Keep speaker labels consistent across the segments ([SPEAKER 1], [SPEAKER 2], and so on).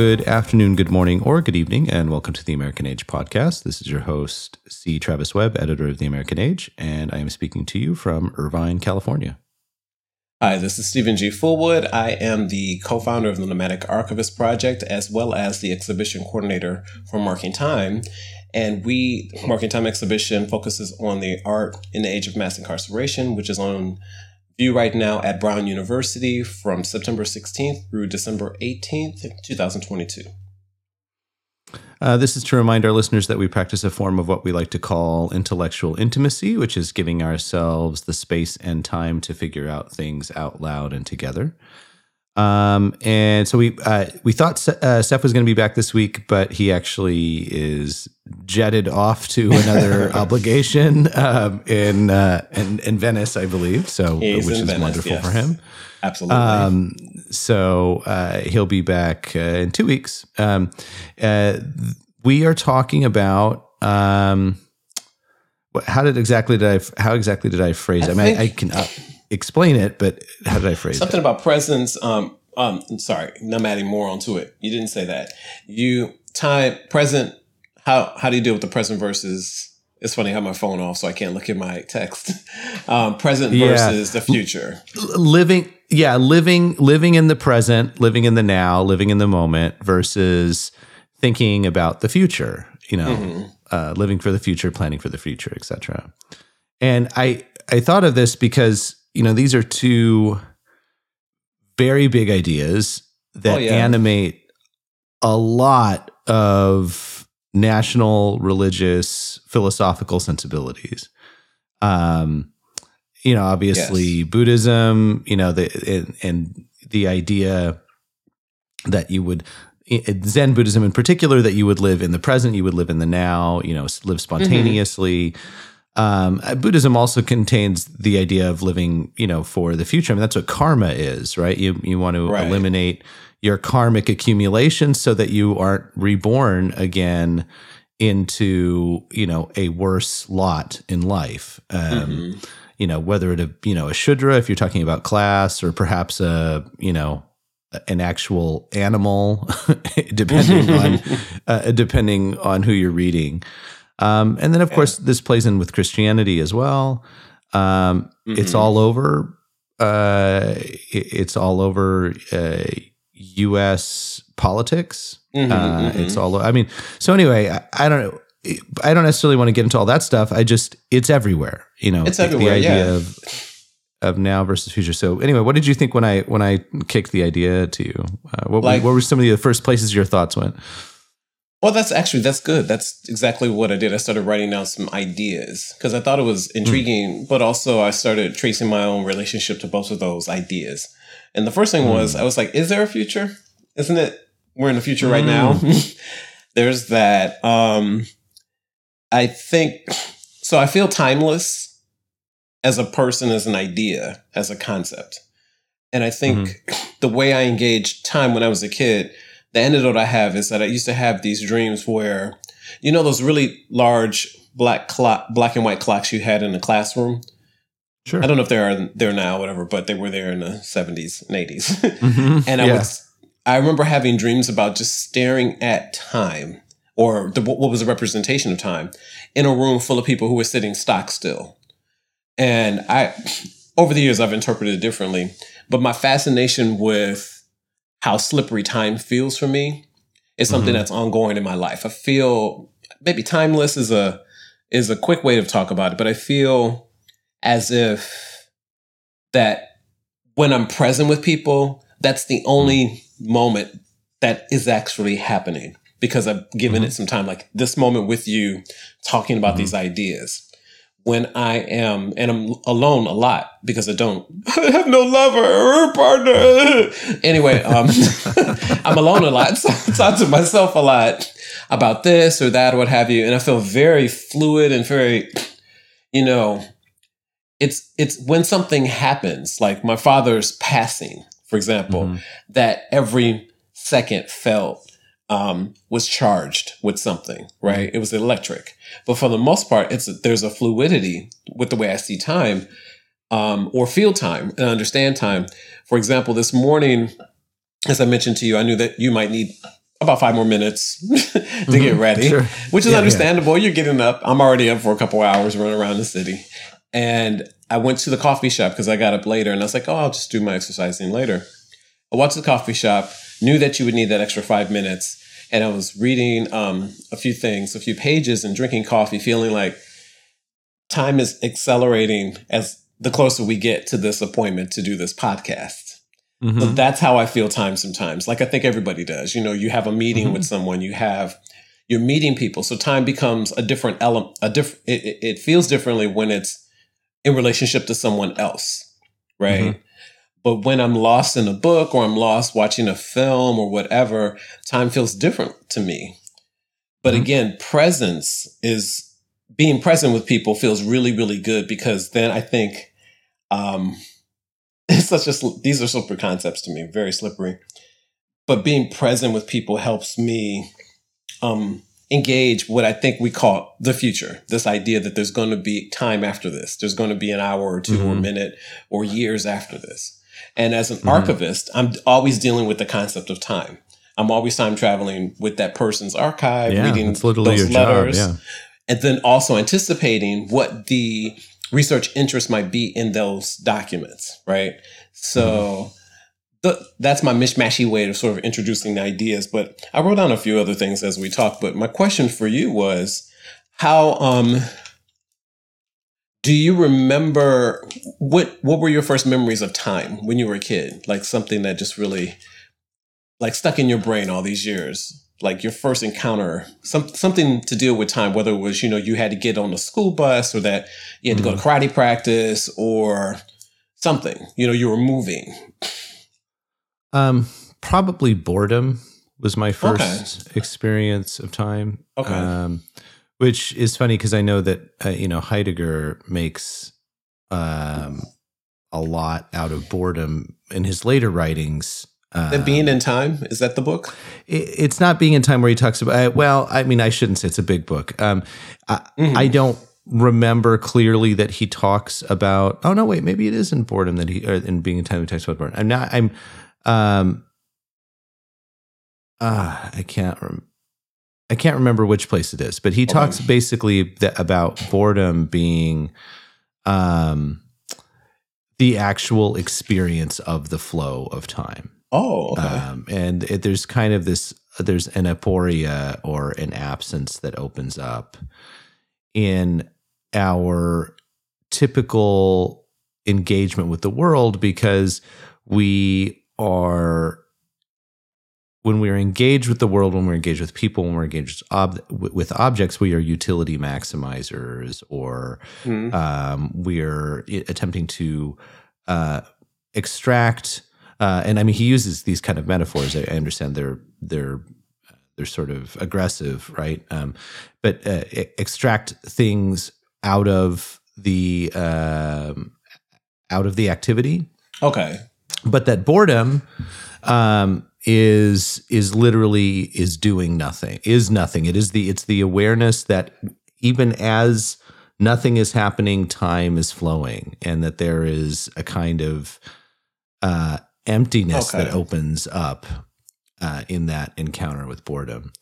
[SPEAKER 1] Good afternoon, good morning, or good evening, and welcome to the American Age podcast. This is your host, C. Travis Webb, editor of the American Age, and I am speaking to you from Irvine, California.
[SPEAKER 2] Hi, this is Steven G. Fullwood. I am the co founder of the Nomadic Archivist Project, as well as the exhibition coordinator for Marking Time. And we, Marking Time exhibition, focuses on the art in the age of mass incarceration, which is on view right now at Brown University from September 16th through December 18th, 2022.
[SPEAKER 1] Uh, this is to remind our listeners that we practice a form of what we like to call intellectual intimacy, which is giving ourselves the space and time to figure out things out loud and together. Um, and so we uh, we thought uh, Seth was going to be back this week, but he actually is jetted off to another obligation um, in, uh, in in Venice, I believe. So
[SPEAKER 2] He's
[SPEAKER 1] which is
[SPEAKER 2] Venice,
[SPEAKER 1] wonderful
[SPEAKER 2] yes.
[SPEAKER 1] for him.
[SPEAKER 2] Absolutely.
[SPEAKER 1] Um, so uh, he'll be back uh, in two weeks. Um, uh, we are talking about um, how did exactly did I how exactly did I phrase? it? I,
[SPEAKER 2] I
[SPEAKER 1] mean, I, I can uh, explain it, but how did I phrase it?
[SPEAKER 2] Something
[SPEAKER 1] it?
[SPEAKER 2] about presence. Um, um, I'm sorry, I'm adding more onto it. You didn't say that. You time present. How how do you deal with the present versus? It's funny. I have my phone off, so I can't look at my text. Um, present
[SPEAKER 1] Yeah.
[SPEAKER 2] versus the future.
[SPEAKER 1] living yeah living living in the present living in the now living in the moment versus thinking about the future you know
[SPEAKER 2] Mhm.
[SPEAKER 1] uh, living for the future planning for the future etc and i i thought of this because you know these are two very big ideas that
[SPEAKER 2] Oh, yeah.
[SPEAKER 1] animate a lot of national religious philosophical sensibilities um you know obviously
[SPEAKER 2] Yes.
[SPEAKER 1] buddhism you know the and, and the idea that you would zen buddhism in particular that you would live in the present you would live in the now you know live spontaneously um, uh, buddhism also contains the idea of living you know for the future i mean that's what karma is right you you want to
[SPEAKER 2] Right.
[SPEAKER 1] eliminate your karmic accumulation so that you aren't reborn again into you know a worse lot in life um,
[SPEAKER 2] Mhm.
[SPEAKER 1] you know whether it a you know a shudra if you're talking about class or perhaps a you know an actual animal depending on uh, depending on who you're reading um, and then of course this plays in with christianity as well um, it's
[SPEAKER 2] Mhm.
[SPEAKER 1] all over uh, it- it's all over uh, us politics
[SPEAKER 2] Mhm,
[SPEAKER 1] uh,
[SPEAKER 2] mhm.
[SPEAKER 1] it's all i mean so anyway I, I don't know I don't necessarily want to get into all that stuff. I just it's everywhere, you know.
[SPEAKER 2] It's
[SPEAKER 1] the-
[SPEAKER 2] everywhere,
[SPEAKER 1] The idea
[SPEAKER 2] yeah.
[SPEAKER 1] of of now versus future. So anyway, what did you think when I when I kicked the idea to you? Uh, what,
[SPEAKER 2] Like-
[SPEAKER 1] what were some of the first places your thoughts went?
[SPEAKER 2] Well, that's actually that's good. That's exactly what I did. I started writing down some ideas because I thought it was hmm. intriguing, but also I started tracing my own relationship to both of those ideas. And the first thing hmm. was I was like, "Is there a future? Isn't it? We're in the future right now." Hmm. There's that. Um, I think so. I feel timeless as a person, as an idea, as a concept, and I think the way I engaged time when I was a kid the antidote I have is that I used to have these dreams where, you know, those really large black clock, black and white clocks you had in the classroom.
[SPEAKER 1] Sure.
[SPEAKER 2] I don't know if they're there now, whatever, but they were there in the seventies and eighties.
[SPEAKER 1] Mhm.
[SPEAKER 2] and I
[SPEAKER 1] Yeah.
[SPEAKER 2] would, I remember having dreams about just staring at time, or the, what was a representation of time, in a room full of people who were sitting stock still. And I, over the years, I've interpreted it differently, but my fascination with how slippery time feels for me is something
[SPEAKER 1] Mhm.
[SPEAKER 2] that's ongoing in my life. I feel maybe timeless is a is a quick way to talk about it, but I feel as if that when I'm present with people, that's the only mm-hmm. moment that is actually happening because I've given it mm-hmm. some time. Like this moment with you talking about these mm-hmm. ideas. When I am, and I'm alone a lot because I don't I have no lover or partner. Anyway, um, I'm alone a lot. So I talk to myself a lot about this or that or what have you. And I feel very fluid and very, you know, it's it's when something happens, like my father's passing, for example,
[SPEAKER 1] Mhm.
[SPEAKER 2] that every second felt um, was charged with something, right? It was electric. But for the most part, it's there's a fluidity with the way I see time um, or feel time and understand time. For example, this morning, as I mentioned to you, I knew that you might need about five more minutes to mm-hmm. get ready, sure. which is yeah, understandable. Yeah. You're getting up. I'm already up for a couple hours running around the city. And I went to the coffee shop because I got up later and I was like, oh, I'll just do my exercising later. I walked to the coffee shop, knew that you would need that extra five minutes. And I was reading um, a few things, a few pages, and drinking coffee, feeling like time is accelerating as the closer we get to this appointment to do this podcast. Mm-hmm. So that's how I feel time sometimes. Like I think everybody does. You know, you have a meeting mm-hmm. with someone, you have you're meeting people, so time becomes a different element. A different. It, it, feels differently when it's in relationship to someone else, right? Mm-hmm. But when I'm lost in a book or I'm lost watching a film or whatever, time feels different to me. But mm-hmm. again, presence is being present with people feels really, really good because then I think um, it's such a these are slippery concepts to me, very slippery. But being present with people helps me um, engage what I think we call the future. This idea that there's going to be time after this. There's going to be an hour or 2 mm-hmm. or a minute or years after this. And as an mm-hmm. archivist, I'm always dealing with the concept of time. I'm always time traveling with that person's archive, yeah, reading those letters, job, yeah and then also anticipating what the research interest might be in those documents, right? So mm-hmm. that's my mishmashy way of sort of introducing the ideas. But I wrote down a few other things as we talked. But my question for you was how um, do you remember what what were your first memories of time when you were a kid? Like something that just really like stuck in your brain all these years like your first encounter, some something to deal with time, whether it was, you know, you had to get on the school bus or that you had mm-hmm. to go to mm-hmm. karate practice or something, you know, you were moving.
[SPEAKER 1] Um, probably boredom was my first okay. experience of time.
[SPEAKER 2] Okay.
[SPEAKER 1] Um, which is funny because I know that, uh, you know, Heidegger makes um, a lot out of boredom in his later writings
[SPEAKER 2] the Being in Time is that the book?
[SPEAKER 1] It, it's not Being in Time where he talks about. Uh, well, I mean, I shouldn't say it's a big book. Um, I, mm-hmm. I, don't remember clearly that he talks about. Oh no, wait, maybe it is in Boredom that he or in Being in Time he talks about boredom. I'm not. I'm. Um. Ah, uh, I can't. Rem- I can't remember which place it is, but he talks basically that, about boredom being, um, the actual experience of the flow of time.
[SPEAKER 2] Oh, okay. Um,
[SPEAKER 1] and it, there's kind of this, there's an aporia or an absence that opens up in our typical engagement with the world because we are when we're engaged with the world, when we're engaged with people, when we're engaged ob- with objects, we are utility maximizers, or mm. um, we're attempting to uh, extract uh, and I mean, he uses these kind of metaphors. I, I understand they're they're they're sort of aggressive, right? Um, but uh, extract things out of the um, out of the activity.
[SPEAKER 2] Okay.
[SPEAKER 1] But that boredom um, is is literally is doing nothing. Is nothing. It is the it's the awareness that even as nothing is happening, time is flowing, and that there is a kind of uh, emptiness okay. that opens up uh, in that encounter with boredom.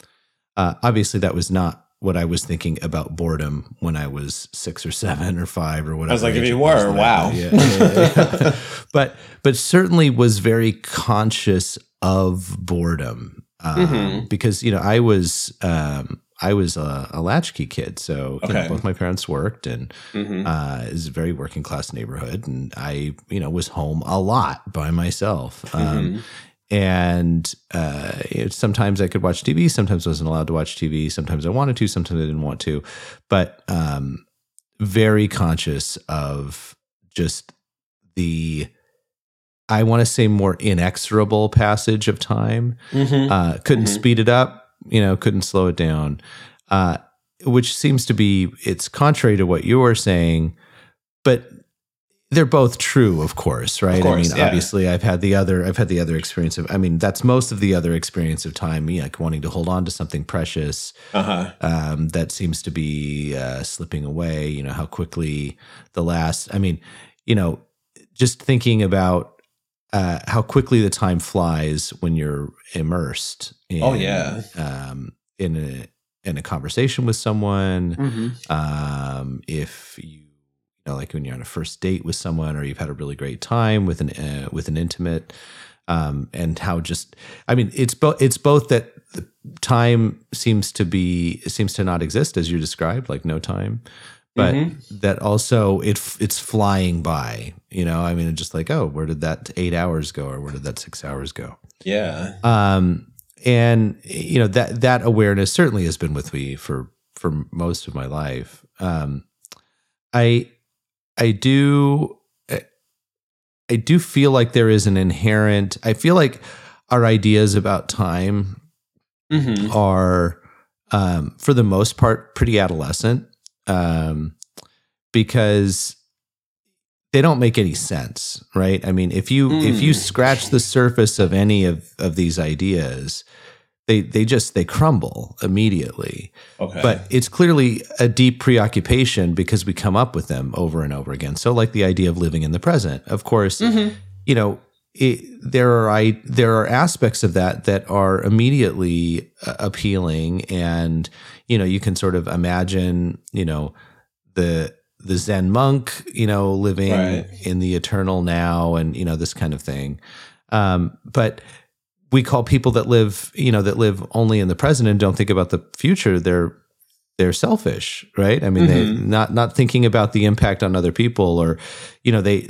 [SPEAKER 1] Uh, obviously, that was not what I was thinking about boredom when I was six or seven or five or whatever.
[SPEAKER 2] I was like, if you were, wow. Yeah,
[SPEAKER 1] yeah, yeah, but but certainly was very conscious of boredom um, mm-hmm. because you know I was um, I was a, a latchkey kid, so okay. know, both my parents worked, and mm-hmm. uh, it was a very working class neighborhood, and I, you know, was home a lot by myself. Um, mm-hmm. and uh, it, sometimes I could watch TV, sometimes I wasn't allowed to watch TV, sometimes I wanted to, sometimes I didn't want to, but um, very conscious of just the I want to say more inexorable passage of time. Mm-hmm. Uh, couldn't mm-hmm. speed it up you know, couldn't slow it down. Uh, which seems to be it's contrary to what you were saying, but they're both true, of course, right? Of course, I mean, yeah. obviously, I've had the other, I've had the other experience of. I mean, that's most of the other experience of time. Me, like wanting to hold on to something precious uh-huh. um, that seems to be uh, slipping away. You know how quickly the last. I mean, you know, just thinking about uh, how quickly the time flies when you're immersed. In,
[SPEAKER 2] Oh, yeah.
[SPEAKER 1] um, in a in a conversation with someone.
[SPEAKER 2] Mm-hmm.
[SPEAKER 1] Um, if you, you know, like when you're on a first date with someone, or you've had a really great time with an uh, with an intimate, um, and how just, I mean, it's both it's both that the time seems to be seems to not exist as you described, like no time, but
[SPEAKER 2] Mm-hmm.
[SPEAKER 1] that also it it's flying by. You know, I mean, it's just like, oh, where did that eight hours go, or where did that six hours go?
[SPEAKER 2] Yeah.
[SPEAKER 1] um, and you know that that awareness certainly has been with me for for most of my life. Um, I I do I do feel like there is an inherent. I feel like our ideas about time
[SPEAKER 2] Mm-hmm.
[SPEAKER 1] are, um, for the most part, pretty adolescent, um, because they don't make any sense, right? I mean, if you if you
[SPEAKER 2] Mm.
[SPEAKER 1] scratch the surface of any of of these ideas, they they just they crumble immediately.
[SPEAKER 2] Okay.
[SPEAKER 1] But it's clearly a deep preoccupation because we come up with them over and over again. So, like the idea of living in the present, of course,
[SPEAKER 2] Mhm.
[SPEAKER 1] you know, it, there are I there are aspects of that that are immediately uh, appealing, and you know, you can sort of imagine, you know, the the Zen monk, you know, living
[SPEAKER 2] Right.
[SPEAKER 1] in the eternal now, and you know, this kind of thing. Um, but we call people that live, you know, that live only in the present and don't think about the future. They're they're selfish, right? I mean, they
[SPEAKER 2] Mhm.
[SPEAKER 1] not not thinking about the impact on other people, or you know, they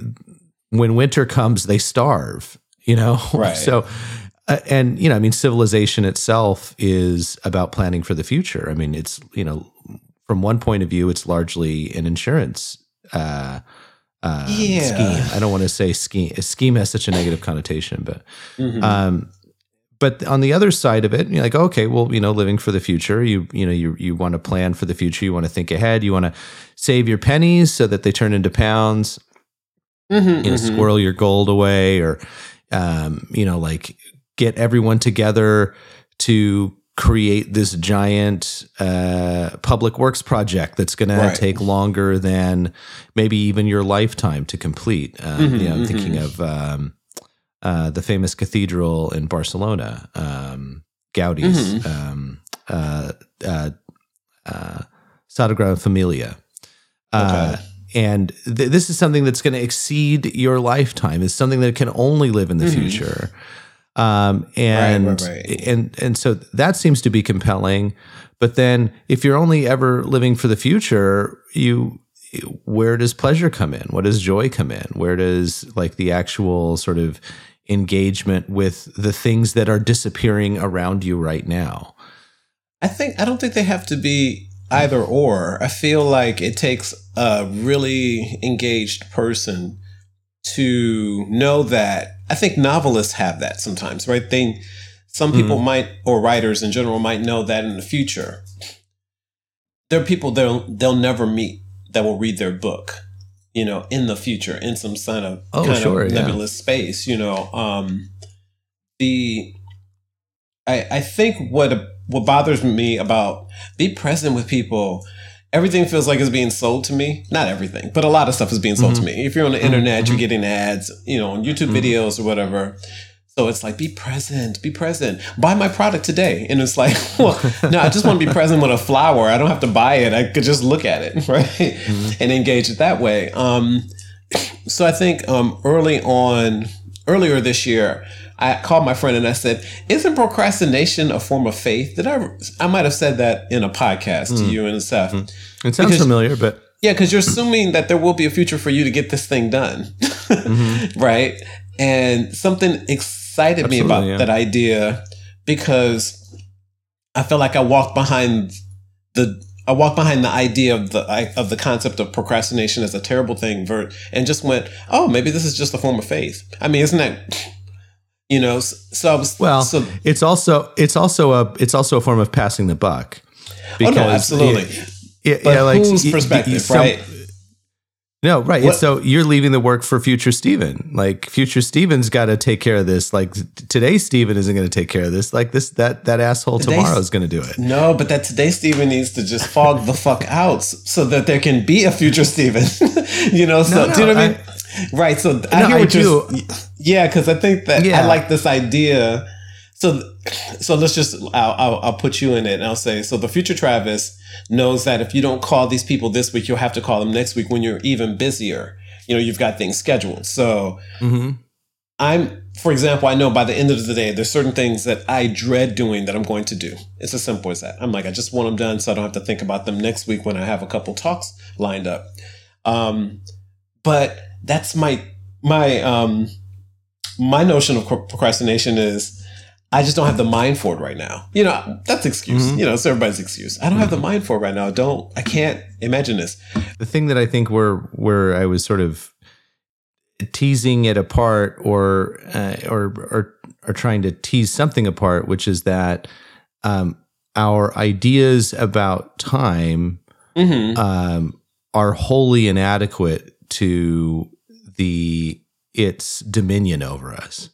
[SPEAKER 1] when winter comes, they starve. You know,
[SPEAKER 2] Right.
[SPEAKER 1] so. Uh, and you know, I mean, civilization itself is about planning for the future. I mean, it's you know, from one point of view, it's largely an insurance uh, uh,
[SPEAKER 2] Yeah.
[SPEAKER 1] scheme. I don't want to say scheme. Scheme has such a negative connotation, but
[SPEAKER 2] Mhm.
[SPEAKER 1] um, but on the other side of it, you're like, okay, well, you know, living for the future, you you know, you you want to plan for the future, you want to think ahead, you want to save your pennies so that they turn into pounds,
[SPEAKER 2] Mhm,
[SPEAKER 1] you know,
[SPEAKER 2] mhm.
[SPEAKER 1] squirrel your gold away, or um, you know, like get everyone together to create this giant uh, public works project that's going
[SPEAKER 2] Right.
[SPEAKER 1] to take longer than maybe even your lifetime to complete. Um,
[SPEAKER 2] Mhm,
[SPEAKER 1] you know, I'm
[SPEAKER 2] mhm.
[SPEAKER 1] thinking of um, uh, the famous cathedral in Barcelona, um, Gaudi's
[SPEAKER 2] Mhm.
[SPEAKER 1] um, uh, uh, uh, Sagrada Familia. Uh,
[SPEAKER 2] Okay.
[SPEAKER 1] And th- this is something that's going to exceed your lifetime. It's something that can only live in the
[SPEAKER 2] Mhm.
[SPEAKER 1] future. Um, and
[SPEAKER 2] right, right.
[SPEAKER 1] and and so that seems to be compelling. But then, if you're only ever living for the future, you where does pleasure come in? What does joy come in? Where does like the actual sort of engagement with the things that are disappearing around you right now?
[SPEAKER 2] I think I don't think they have to be either or. I feel like it takes a really engaged person to know that. I think novelists have that sometimes, right? They some people might or writers in general might know that in the future there are people they'll they'll never meet that will read their book, you know, in the future in some kind of
[SPEAKER 1] Oh,
[SPEAKER 2] kind
[SPEAKER 1] sure,
[SPEAKER 2] of
[SPEAKER 1] yeah.
[SPEAKER 2] nebulous space, you know. Um the I I think what what bothers me about be present with people everything feels like it's being sold to me. Not everything but a lot of stuff is being sold to me. If you're on the internet you're getting ads you know on youtube videos or whatever. So it's like be present be present. Buy my product today. And it's like well no i just want to be present with a flower. I don't have to buy it. I could just look at it right? And engage it that way. Um so i think um early on earlier this year I called my friend and I said, "Isn't procrastination a form of faith?" Did I? I might have said that in a podcast to hmm. you and stuff. Hmm.
[SPEAKER 1] It sounds
[SPEAKER 2] Because-
[SPEAKER 1] familiar, but
[SPEAKER 2] Yeah, because you're assuming that there will be a future for you to get this thing done, mm-hmm. right? And something excited me about
[SPEAKER 1] yeah.
[SPEAKER 2] that idea because I felt like I walked behind the I walked behind the idea of the I- of the concept of procrastination as a terrible thing, and just went, "Oh, maybe this is just a form of faith." I mean, isn't that you know? So I was
[SPEAKER 1] well,
[SPEAKER 2] so
[SPEAKER 1] it's also it's also a it's also a form of passing the buck.
[SPEAKER 2] oh no, absolutely.
[SPEAKER 1] Yeah,
[SPEAKER 2] But
[SPEAKER 1] yeah, like
[SPEAKER 2] whose perspective,
[SPEAKER 1] some-
[SPEAKER 2] right?
[SPEAKER 1] No, right.
[SPEAKER 2] What-
[SPEAKER 1] So you're leaving the work for future Steven. Like future Steven's got to take care of this. Like today, Steven isn't going to take care of this. Like this, that that asshole
[SPEAKER 2] Today's-
[SPEAKER 1] tomorrow is going to do it.
[SPEAKER 2] No, but that today Steven needs to just fog the fuck out so that there can be a future Steven. you know, so
[SPEAKER 1] No,
[SPEAKER 2] do you know what I mean? right. So I
[SPEAKER 1] No,
[SPEAKER 2] hear
[SPEAKER 1] I
[SPEAKER 2] what you're
[SPEAKER 1] do.
[SPEAKER 2] Yeah, because I think that
[SPEAKER 1] Yeah.
[SPEAKER 2] I like this idea. So, so let's just I'll, I'll I'll put you in it, and I'll say so. The future Travis knows that if you don't call these people this week, you'll have to call them next week when you're even busier. You know, you've got things scheduled. So
[SPEAKER 1] hmm
[SPEAKER 2] I'm, for example, I know by the end of the day, there's certain things that I dread doing that I'm going to do. It's as simple as that. I'm like, I just want them done so I don't have to think about them next week when I have a couple talks lined up. Um, but that's my my um, my notion of procrastination is I just don't have the mind for it right now. You know, that's excuse.
[SPEAKER 1] Mhm.
[SPEAKER 2] You know, it's everybody's excuse. I don't have the mind for it right now. Don't. I can't imagine this.
[SPEAKER 1] The thing that I think where where I was sort of teasing it apart, or uh, or or or trying to tease something apart, which is that um, our ideas about time
[SPEAKER 2] Mm-hmm.
[SPEAKER 1] um, are wholly inadequate to the its dominion over us.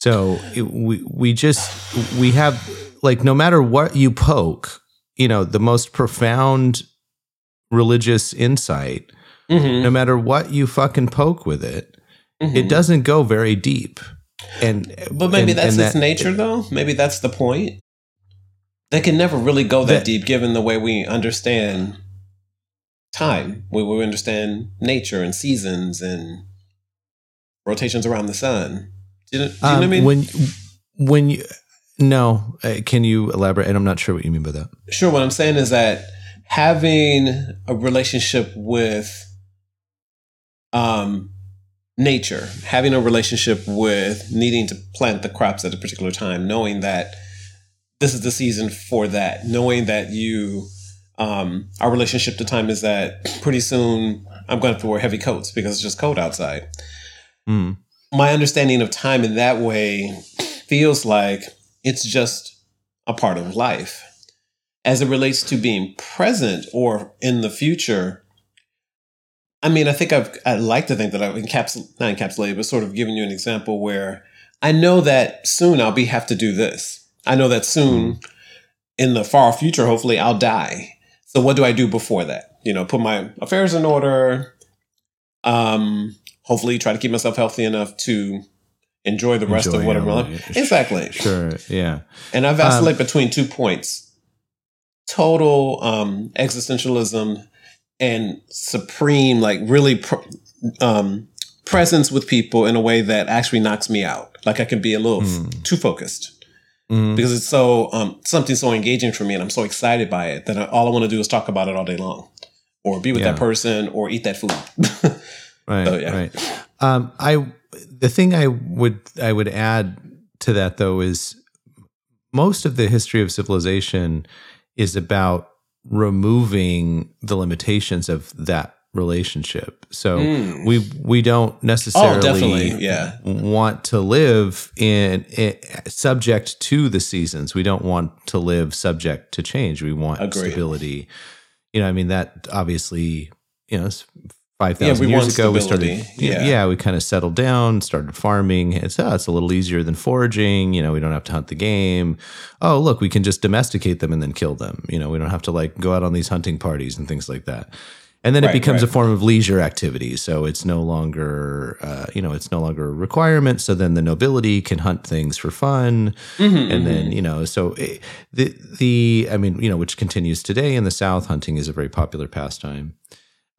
[SPEAKER 1] So it, we we just we have like no matter what you poke, you know, the most profound religious insight,
[SPEAKER 2] Mm-hmm.
[SPEAKER 1] no matter what you fucking poke with it,
[SPEAKER 2] Mm-hmm.
[SPEAKER 1] it doesn't go very deep. And
[SPEAKER 2] But maybe
[SPEAKER 1] and-
[SPEAKER 2] that's
[SPEAKER 1] and
[SPEAKER 2] its
[SPEAKER 1] that-
[SPEAKER 2] nature, though. Maybe that's the point. They can never really go that,
[SPEAKER 1] That-
[SPEAKER 2] deep, given the way we understand time, we we understand nature and seasons and rotations around the sun. Do you, do you know what I
[SPEAKER 1] Um,
[SPEAKER 2] mean?
[SPEAKER 1] When when you no, uh, can you elaborate? And I'm not sure what you mean by that.
[SPEAKER 2] Sure. What I'm saying is that having a relationship with um, nature, having a relationship with needing to plant the crops at a particular time, knowing that this is the season for that, knowing that you, um, our relationship to time is that pretty soon I'm going to have to wear heavy coats because it's just cold outside
[SPEAKER 1] Mm.
[SPEAKER 2] my understanding of time in that way feels like it's just a part of life. As it relates to being present or in the future, I mean, I think I've, I like to think that I've encapsulated, not encapsulated, but sort of given you an example where I know that soon I'll be have to do this. I know that soon in the far future, hopefully I'll die. So what do I do before that? You know, put my affairs in order, um, hopefully try to keep myself healthy enough to enjoy the rest of
[SPEAKER 1] Enjoy
[SPEAKER 2] whatever
[SPEAKER 1] your
[SPEAKER 2] life.
[SPEAKER 1] life.
[SPEAKER 2] Exactly.
[SPEAKER 1] Sure. Yeah.
[SPEAKER 2] And I
[SPEAKER 1] Um,
[SPEAKER 2] vacillate between two points: total um, existentialism and supreme, like really pr- um, presence with people in a way that actually knocks me out. Like I can be a little f-
[SPEAKER 1] Hmm.
[SPEAKER 2] too focused
[SPEAKER 1] Mm.
[SPEAKER 2] because it's so um, something so engaging for me, and I'm so excited by it that I, all I want to do is talk about it all day long, or be with
[SPEAKER 1] Yeah.
[SPEAKER 2] that person, or eat that food.
[SPEAKER 1] Right.
[SPEAKER 2] So, yeah.
[SPEAKER 1] Right. Um, I the thing I would I would add to that though is most of the history of civilization is about removing the limitations of that relationship. So
[SPEAKER 2] Mm.
[SPEAKER 1] we we don't necessarily
[SPEAKER 2] Oh, yeah.
[SPEAKER 1] want to live in, i subject to the seasons. We don't want to live subject to change. We want
[SPEAKER 2] Agreed.
[SPEAKER 1] stability. You know, I mean that obviously, you know, it's five
[SPEAKER 2] Yeah, we
[SPEAKER 1] years ago we started. Yeah,
[SPEAKER 2] Yeah.
[SPEAKER 1] we kind of settled down, started farming. It's oh, it's a little easier than foraging. You know, we don't have to hunt the game. Oh, look, we can just domesticate them and then kill them. You know, we don't have to like go out on these hunting parties and things like that. And then it
[SPEAKER 2] Right,
[SPEAKER 1] becomes a form of leisure activity. So it's no longer, uh, you know, it's no longer a requirement. So then the nobility can hunt things for fun,
[SPEAKER 2] Mhm,
[SPEAKER 1] and then
[SPEAKER 2] mhm.
[SPEAKER 1] you know, so it, the the I mean, you know, which continues today in the South. Hunting is a very popular pastime.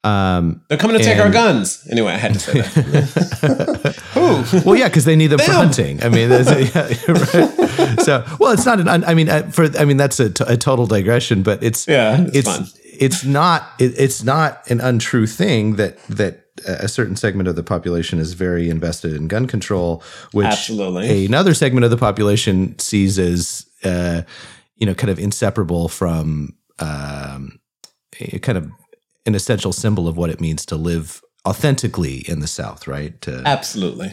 [SPEAKER 1] Um,
[SPEAKER 2] they're coming to take our guns. Anyway, I had to say that. Who?
[SPEAKER 1] well, yeah, because they need them for hunting. I mean, a, yeah, right. so well, it's not an. un- I mean, uh, for I mean, that's a, t- a total digression, but it's
[SPEAKER 2] Yeah, it's,
[SPEAKER 1] it's
[SPEAKER 2] fun.
[SPEAKER 1] it's not it, it's not an untrue thing that that a certain segment of the population is very invested in gun control, which
[SPEAKER 2] Absolutely.
[SPEAKER 1] another segment of the population sees as uh, you know kind of inseparable from um, kind of an essential symbol of what it means to live authentically in the South, right? To,
[SPEAKER 2] Absolutely.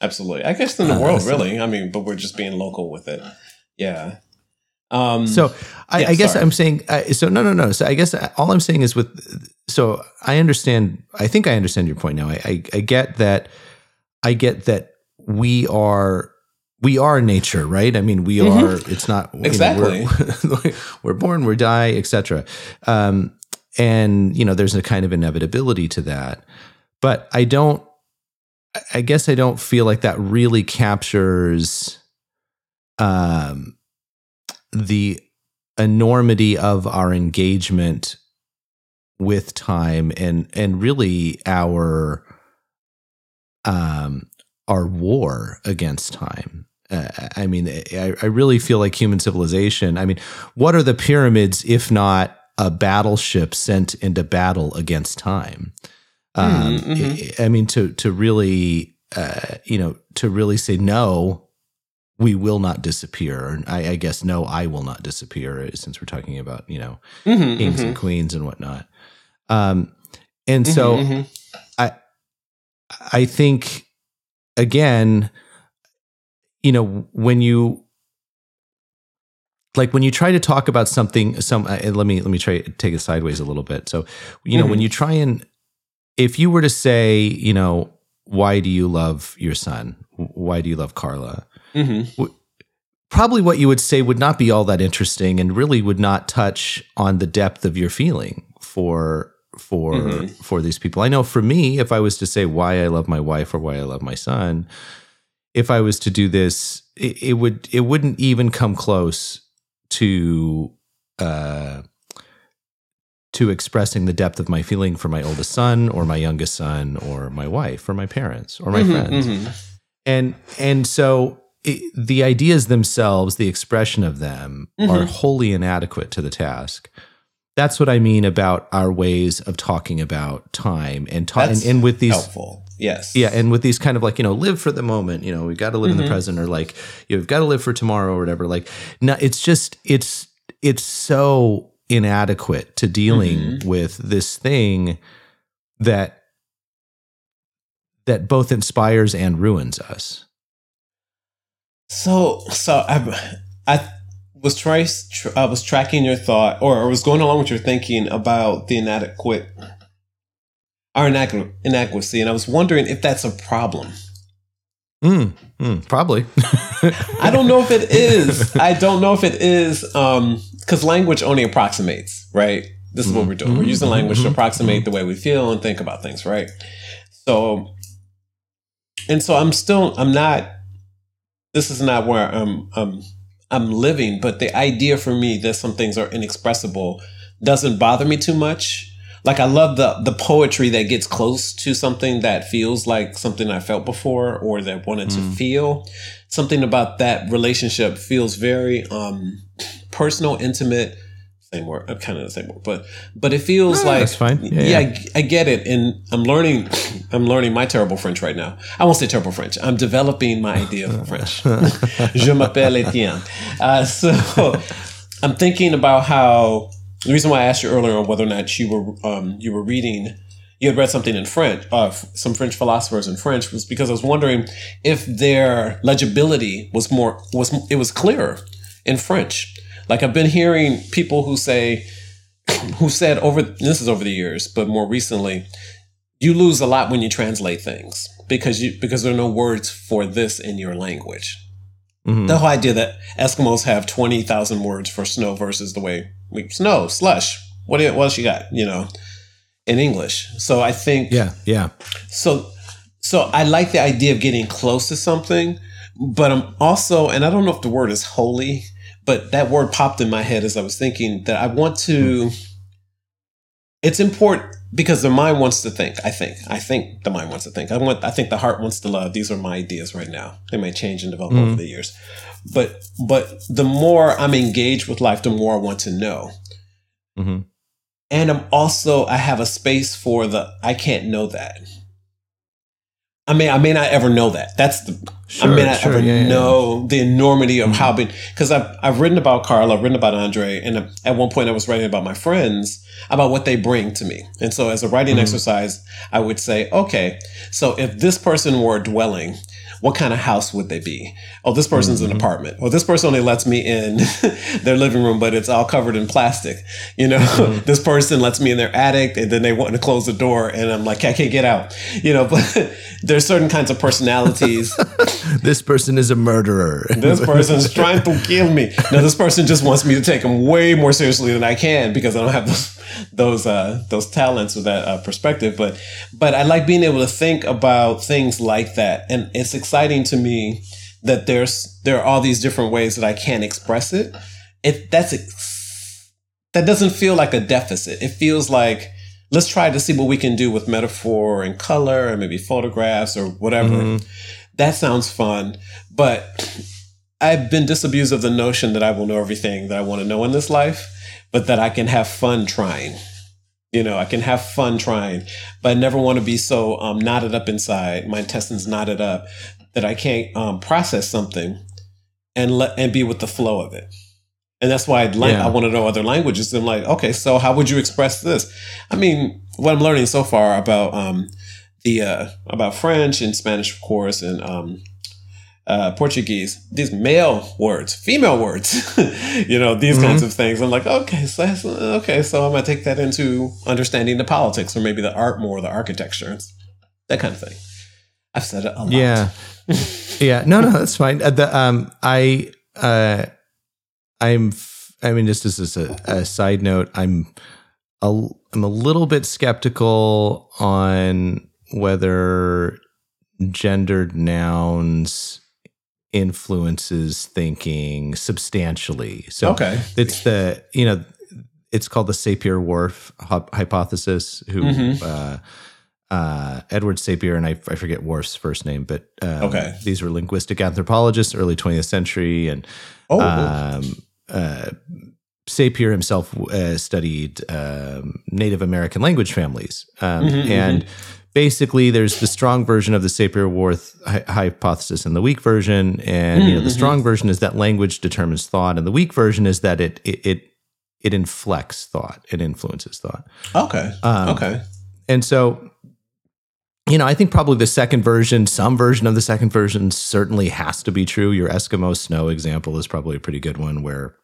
[SPEAKER 2] Absolutely. I guess in the
[SPEAKER 1] Uh,
[SPEAKER 2] world,
[SPEAKER 1] so-
[SPEAKER 2] really. I mean, but we're just being local with it. Yeah. Um,
[SPEAKER 1] So I,
[SPEAKER 2] Yeah,
[SPEAKER 1] I guess
[SPEAKER 2] sorry.
[SPEAKER 1] I'm saying uh, so. No, no, no. So I guess all I'm saying is with. So I understand. I think I understand your point now. I, I, I get that. I get that we are we are nature, right? I mean, we
[SPEAKER 2] Mhm.
[SPEAKER 1] are. It's not you know,
[SPEAKER 2] Exactly.
[SPEAKER 1] we're, we're born, we die, etc. Um, and you know, there's a kind of inevitability to that. But I don't. I guess I don't feel like that really captures um, the enormity of our engagement with time and and really our um our war against time uh, i mean I, I really feel like human civilization i mean what are the pyramids if not a battleship sent into battle against time um, mm-hmm. I mean, to to really, uh, you know, to really say no, we will not disappear. I, I, guess no, I will not disappear. Uh, since we're talking about you know mm-hmm, kings mm-hmm. and queens and whatnot. Um, and so mm-hmm, mm-hmm. I I think again, you know, when you like when you try to talk about something some uh, let me let me try take it sideways a little bit so you know mm-hmm. when you try and if you were to say, you know, why do you love your son? Why do you love Carla? Mm-hmm. Probably what you would say would not be all that interesting and really would not touch on the depth of your feeling for for mm-hmm. for these people. I know for me, if I was to say why I love my wife or why I love my son, if I was to do this, it, it would it wouldn't even come close to uh, to expressing the depth of my feeling for my oldest son or my youngest son or my wife or my parents or my mm-hmm, friends. Mm-hmm. And and so it, the ideas themselves, the expression of them mm-hmm. are wholly inadequate to the task. That's what I mean about our ways of talking about time and time and, and, with these
[SPEAKER 2] helpful. Yes.
[SPEAKER 1] Yeah, and with these kind of like, you know, live for the moment, you know, we've got to live in the mm-hmm. present or like you've got to live for tomorrow or whatever. Like no, it's just it's it's so inadequate to dealing mm-hmm. with this thing that that both inspires and ruins us.
[SPEAKER 2] So, so I, I was try, I was tracking your thought, or I was going along with your thinking about the inadequate, our inadequacy, and I was wondering if that's a problem.
[SPEAKER 1] Mm, mm, probably.
[SPEAKER 2] I don't know if it is. I don't know if it is. Um, because language only approximates, right? This is mm-hmm. what we're doing. We're using mm-hmm. language to mm-hmm. approximate the way we feel and think about things, right? So, and so I'm still, I'm not, this is not where I'm, I'm, I'm living, but the idea for me that some things are inexpressible doesn't bother me too much. Like I love the the poetry that gets close to something that feels like something I felt before or that wanted mm. to feel. Something about that relationship feels very um personal, intimate. Same word, uh, kind of the same word, but but it feels like
[SPEAKER 1] that's fine.
[SPEAKER 2] Yeah, yeah, yeah. I, I, get it, and I'm learning. I'm learning my terrible French right now. I won't say terrible French. I'm developing my idea of French. Je m'appelle Etienne. Uh, so I'm thinking about how the reason why I asked you earlier on whether or not you were um, you were reading you had read something in French, uh, some French philosophers in French, was because I was wondering if their legibility was more was it was clearer in French. Like I've been hearing people who say, who said over this is over the years, but more recently, you lose a lot when you translate things because you because there are no words for this in your language. Mm-hmm. The whole idea that Eskimos have twenty thousand words for snow versus the way we snow slush. What what else you got? You know, in English. So I think
[SPEAKER 1] yeah yeah.
[SPEAKER 2] So so I like the idea of getting close to something, but I'm also and I don't know if the word is holy but that word popped in my head as I was thinking that I want to. It's important because the mind wants to think. I think. I think the mind wants to think. I want. I think the heart wants to love. These are my ideas right now. They may change and develop mm-hmm. over the years, but but the more I'm engaged with life, the more I want to know. Mm-hmm. And I'm also I have a space for the I can't know that. I mean, I may not ever know that. That's the. Sure, I may not sure, ever yeah, know yeah. the enormity of mm-hmm. how big. Because I've I've written about Carl, I've written about Andre, and at one point I was writing about my friends about what they bring to me. And so, as a writing mm-hmm. exercise, I would say, okay, so if this person were dwelling, what kind of house would they be? Oh, this person's mm-hmm. an apartment. Well, this person only lets me in their living room, but it's all covered in plastic. You know, mm-hmm. this person lets me in their attic and then they want to close the door and I'm like, I can't get out. You know, but there's certain kinds of personalities.
[SPEAKER 1] This person is a murderer.
[SPEAKER 2] this person's trying to kill me. Now this person just wants me to take him way more seriously than I can because I don't have those those uh, those talents or that uh, perspective. But but I like being able to think about things like that, and it's exciting to me that there's there are all these different ways that I can express it. It that's that doesn't feel like a deficit. It feels like let's try to see what we can do with metaphor and color and maybe photographs or whatever. Mm-hmm. That sounds fun, but I've been disabused of the notion that I will know everything that I want to know in this life but that I can have fun trying. You know, I can have fun trying, but I never want to be so um, knotted up inside, my intestines knotted up, that I can't um, process something and let and be with the flow of it. And that's why I'd like, yeah. I want to know other languages. I'm like, okay, so how would you express this? I mean, what I'm learning so far about um, the uh, about French and Spanish, of course, and um, uh, Portuguese, these male words, female words, you know, these mm-hmm. kinds of things. I'm like, okay, so okay, so I'm gonna take that into understanding the politics or maybe the art more, the architecture, that kind of thing. I've said it a lot.
[SPEAKER 1] Yeah, yeah. No, no, that's fine. Uh, the, um, I, uh, I'm. I mean, just as a, a side note, I'm a, I'm a little bit skeptical on whether gendered nouns influences thinking substantially. So
[SPEAKER 2] okay.
[SPEAKER 1] it's the you know it's called the Sapir Whorf hypothesis. Who mm-hmm. uh, uh, Edward Sapir and I, I forget Whorf's first name, but um,
[SPEAKER 2] okay,
[SPEAKER 1] these were linguistic anthropologists, early 20th century, and oh, um, uh, Sapir himself uh, studied um, Native American language families, um, mm-hmm, and mm-hmm basically there's the strong version of the Sapir-Whorf hypothesis and the weak version, and mm-hmm. you know the mm-hmm. strong version is that language determines thought, and the weak version is that it it it, it inflects thought, it influences thought.
[SPEAKER 2] Okay. Um, okay.
[SPEAKER 1] And so, you know, I think probably the second version, some version of the second version, certainly has to be true. Your Eskimo snow example is probably a pretty good one, where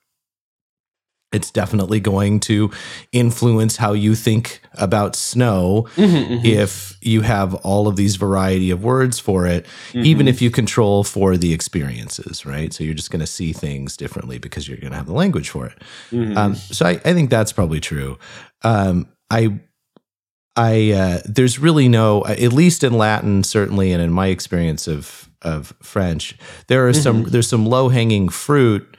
[SPEAKER 1] it's definitely going to influence how you think about snow mm-hmm, mm-hmm. if you have all of these variety of words for it mm-hmm. even if you control for the experiences right so you're just going to see things differently because you're going to have the language for it mm-hmm. um, so I, I, think that's probably true um, i i uh, there's really no at least in latin certainly and in my experience of of french there are some mm-hmm. there's some low hanging fruit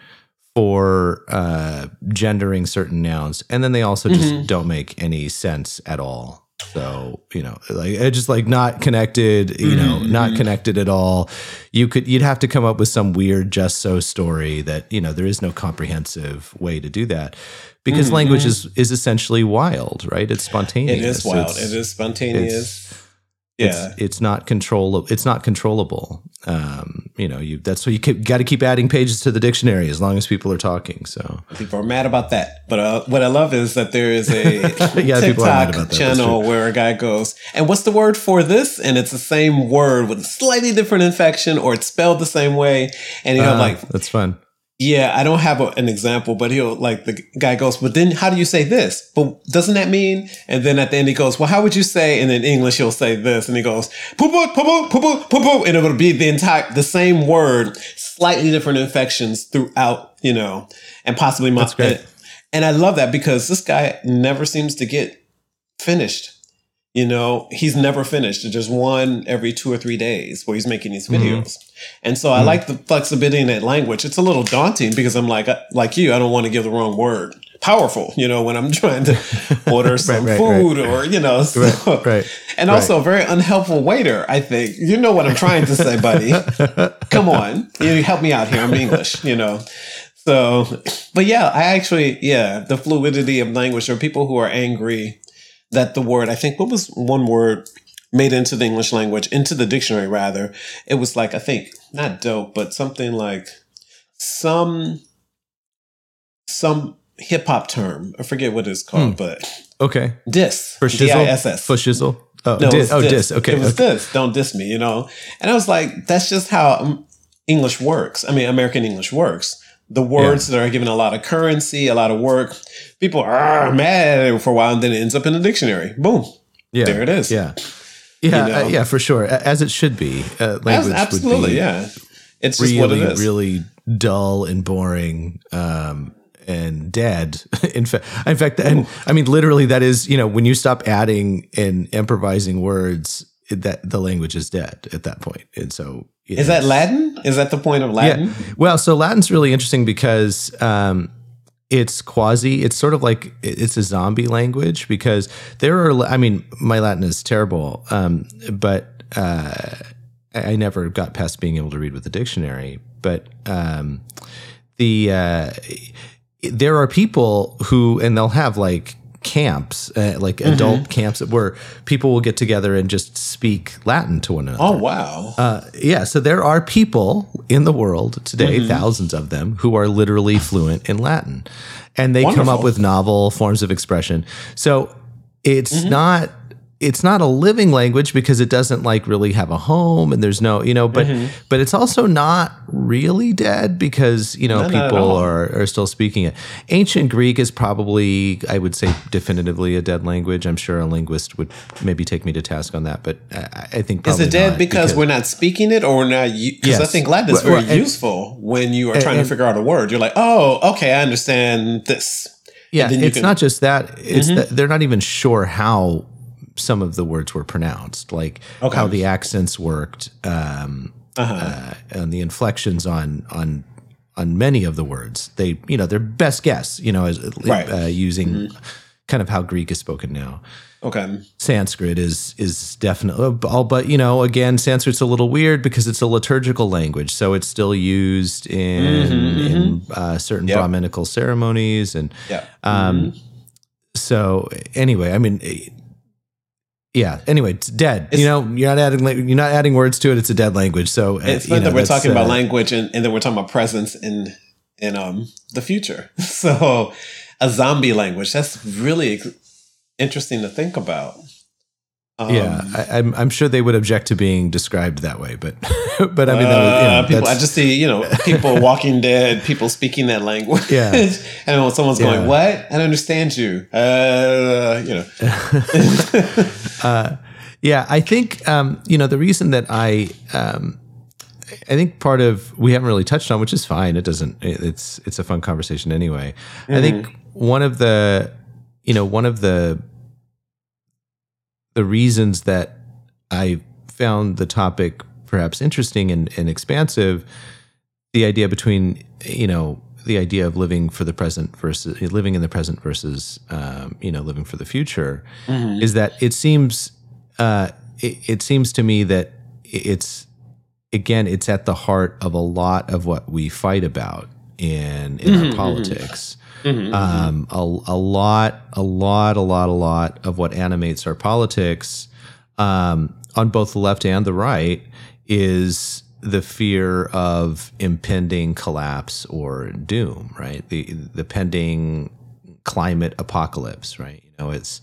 [SPEAKER 1] for uh, gendering certain nouns, and then they also just mm-hmm. don't make any sense at all. So you know, like just like not connected, you know, mm-hmm. not connected at all. You could you'd have to come up with some weird just so story that you know there is no comprehensive way to do that because mm-hmm. language is is essentially wild, right? It's spontaneous.
[SPEAKER 2] It is wild. It's, it is spontaneous
[SPEAKER 1] yeah. it's, it's not controllable it's not controllable. Um, you know you that's why you got to keep adding pages to the dictionary as long as people are talking so.
[SPEAKER 2] People are mad about that. But uh, what i love is that there is a yeah, tiktok channel where a guy goes and what's the word for this? And it's the same word with a slightly different infection or it's spelled the same way. And you know uh, like
[SPEAKER 1] that's fun
[SPEAKER 2] yeah, I don't have a, an example, but he'll like the guy goes, but then how do you say this? But doesn't that mean? And then at the end he goes, well, how would you say? And in English he'll say this, and he goes, poo poo poo poo poo poo poo, and it'll be the entire the same word, slightly different infections throughout, you know, and possibly my. That's great. And, and I love that because this guy never seems to get finished. You know, he's never finished. There's one every two or three days where he's making these mm-hmm. videos. Mm-hmm. And so I mm-hmm. like the flexibility in that language. It's a little daunting because I'm like, like you, I don't want to give the wrong word. Powerful, you know, when I'm trying to order some right, right, food right. or, you know, so, right, and also a very unhelpful waiter, I think. You know what I'm trying to say, buddy. Come on. You help me out here. I'm English, you know. So, but yeah, I actually, yeah, the fluidity of language. There are people who are angry that the word, I think, what was one word made into the English language, into the dictionary rather? It was like, I think, not dope, but something like some, some hip hop term. I forget what it's called, hmm. but
[SPEAKER 1] okay.
[SPEAKER 2] Diss.
[SPEAKER 1] For shizzle. D-I-S-S. For shizzle. Oh,
[SPEAKER 2] No,
[SPEAKER 1] dis. Oh, dis. Okay.
[SPEAKER 2] It was
[SPEAKER 1] okay.
[SPEAKER 2] this. Don't diss me, you know? And I was like, that's just how um, English works. I mean, American English works. The words that are given a lot of currency, a lot of work, people are mad for a while and then it ends up in the dictionary. Boom.
[SPEAKER 1] Yeah.
[SPEAKER 2] There it is.
[SPEAKER 1] Yeah. Yeah.
[SPEAKER 2] You know?
[SPEAKER 1] uh, yeah. For sure. As it should be. Uh,
[SPEAKER 2] As-
[SPEAKER 1] language
[SPEAKER 2] absolutely,
[SPEAKER 1] would be
[SPEAKER 2] yeah. It's just
[SPEAKER 1] really,
[SPEAKER 2] what it is.
[SPEAKER 1] really dull and boring. Um, and dead. In fact, in fact, and I mean, literally, that is, you know, when you stop adding and improvising words, that the language is dead at that point. And so,
[SPEAKER 2] Is
[SPEAKER 1] know,
[SPEAKER 2] that Latin? Is that the point of Latin?
[SPEAKER 1] Yeah. Well, so Latin's really interesting because um, it's quasi. It's sort of like it's a zombie language because there are. I mean, my Latin is terrible, um, but uh, I never got past being able to read with a dictionary. But um, the uh, there are people who, and they'll have like camps, uh, like adult camps where people will get together and just speak Latin to one another.
[SPEAKER 2] Oh, wow.
[SPEAKER 1] Uh, yeah, so there are people in the world today,
[SPEAKER 2] Mm-hmm.
[SPEAKER 1] thousands of them, who are literally fluent in Latin, and they come up with novel forms of expression. So it's
[SPEAKER 2] Mm-hmm.
[SPEAKER 1] not it's not a living language because it doesn't like really have a home and there's no you know but
[SPEAKER 2] Mm-hmm.
[SPEAKER 1] but it's also not really dead because you know
[SPEAKER 2] No,
[SPEAKER 1] people are are still speaking it ancient greek is probably i would say definitively a dead language i'm sure a linguist would maybe take me to task on that but i, I think
[SPEAKER 2] Is it dead
[SPEAKER 1] not
[SPEAKER 2] because, we're not speaking it or we're not? Because I think Latin is very
[SPEAKER 1] well, and-
[SPEAKER 2] useful when you are trying
[SPEAKER 1] and-
[SPEAKER 2] to figure out a word. You're like, oh, okay, I understand this.
[SPEAKER 1] Yeah, it's
[SPEAKER 2] can- Mm-hmm.
[SPEAKER 1] not just that. It's that they're not even sure how some of the words were pronounced, like
[SPEAKER 2] Okay.
[SPEAKER 1] how the accents worked, um,
[SPEAKER 2] Uh-huh.
[SPEAKER 1] uh, and the inflections on on on many of the words. They, you know, their best guess, you know, is
[SPEAKER 2] Right. Mm-hmm.
[SPEAKER 1] uh, using kind of how Greek is spoken now.
[SPEAKER 2] Okay.
[SPEAKER 1] Sanskrit is is definitely all, but you know, again, Sanskrit's a little weird because it's a liturgical language, so it's still used in in uh, certain
[SPEAKER 2] Yep.
[SPEAKER 1] Brahminical ceremonies and
[SPEAKER 2] Yeah.
[SPEAKER 1] um, so anyway, I mean, eh, yeah. Anyway, it's dead. you know, you're not adding you're not adding words to it. It's a dead language. So uh,
[SPEAKER 2] it's fun
[SPEAKER 1] know,
[SPEAKER 2] that we're talking about
[SPEAKER 1] uh,
[SPEAKER 2] language and, and then we're talking about presence in in um the future. So a zombie language. That's really interesting to think about. Um,
[SPEAKER 1] Yeah, I, I'm I'm sure they would object to being described that way, but but I mean, that was, you know,
[SPEAKER 2] uh, people, I just see, you know, people walking dead, people speaking that language.
[SPEAKER 1] Yeah.
[SPEAKER 2] and when someone's going, What? I don't understand you. Uh, you know.
[SPEAKER 1] Yeah, I think um, you know the reason that I um, I think part of we haven't really touched on, which is fine. It doesn't. it- It's it's a fun conversation anyway. I think one of the you know one of the the reasons that I found the topic perhaps interesting and, and expansive, the idea between you know the idea of living for the present versus living in the present versus um, you know living for the future, is that it seems uh, it, it seems to me that it's again it's at the heart of a lot of what we fight about in in our politics. Um, a, a lot, a lot, a lot, a lot of what animates our politics um, on both the left and the right is the fear of impending collapse or doom, right? The the pending climate apocalypse, right? You know, it's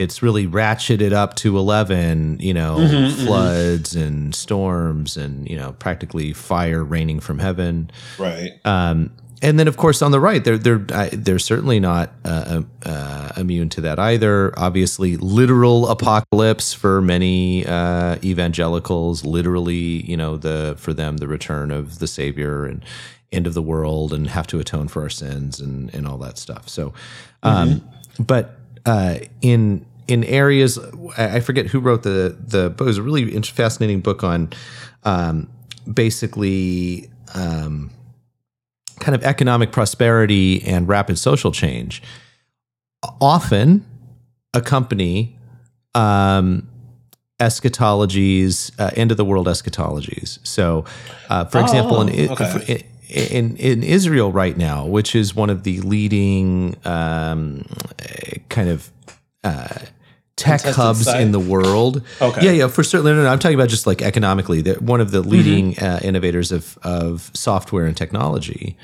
[SPEAKER 1] it's really ratcheted up to 11, you know, floods and storms and, you know, practically fire raining from heaven.
[SPEAKER 2] Right.
[SPEAKER 1] Um, and then, of course, on the right, they're they're uh, they're certainly not uh, uh, immune to that either. Obviously, literal apocalypse for many uh, evangelicals. Literally, you know, the for them the return of the Savior and end of the world, and have to atone for our sins and and all that stuff. So, um, but uh, in in areas, I forget who wrote the the book. It was a really fascinating book on um, basically. Um, kind of economic prosperity and rapid social change often accompany um, eschatologies, uh, end of the world eschatologies. So, uh, for example, in,
[SPEAKER 2] Oh, okay.
[SPEAKER 1] in in Israel right now, which is one of the leading um, kind of uh, tech hubs in the world.
[SPEAKER 2] Okay.
[SPEAKER 1] Yeah, yeah, for certainly. No, no, I'm talking about just like economically. They're one of the leading uh, innovators of of software and technology.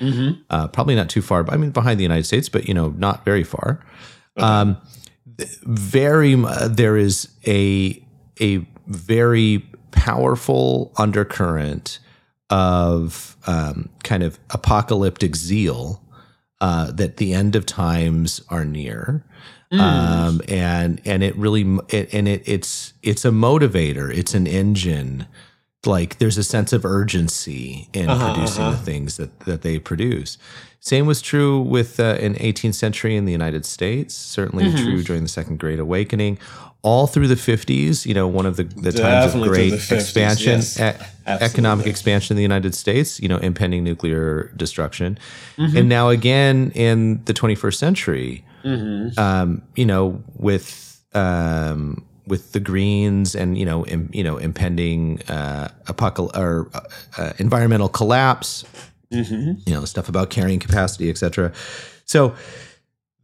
[SPEAKER 1] Uh, probably not too far. I mean, behind the United States, but you know, not very far. Um, very, mu- there is a a very powerful undercurrent of um, kind of apocalyptic zeal uh, that the end of times are near. Um, and and it really it, and it it's it's a motivator. It's an engine. Like there's a sense of urgency in producing the things that that they produce. Same was true with uh, in 18th century in the United States. Certainly true during the Second Great Awakening. All through the 50s, you know, one of the, the times of great
[SPEAKER 2] the 50s,
[SPEAKER 1] expansion,
[SPEAKER 2] yes.
[SPEAKER 1] e- economic expansion in the United States, you know, impending nuclear destruction. And now again in the 21st century, um, you know, with um, with the Greens and you know, im, you know, impending uh, apocal- or uh, uh, environmental collapse, you know, stuff about carrying capacity, etc. So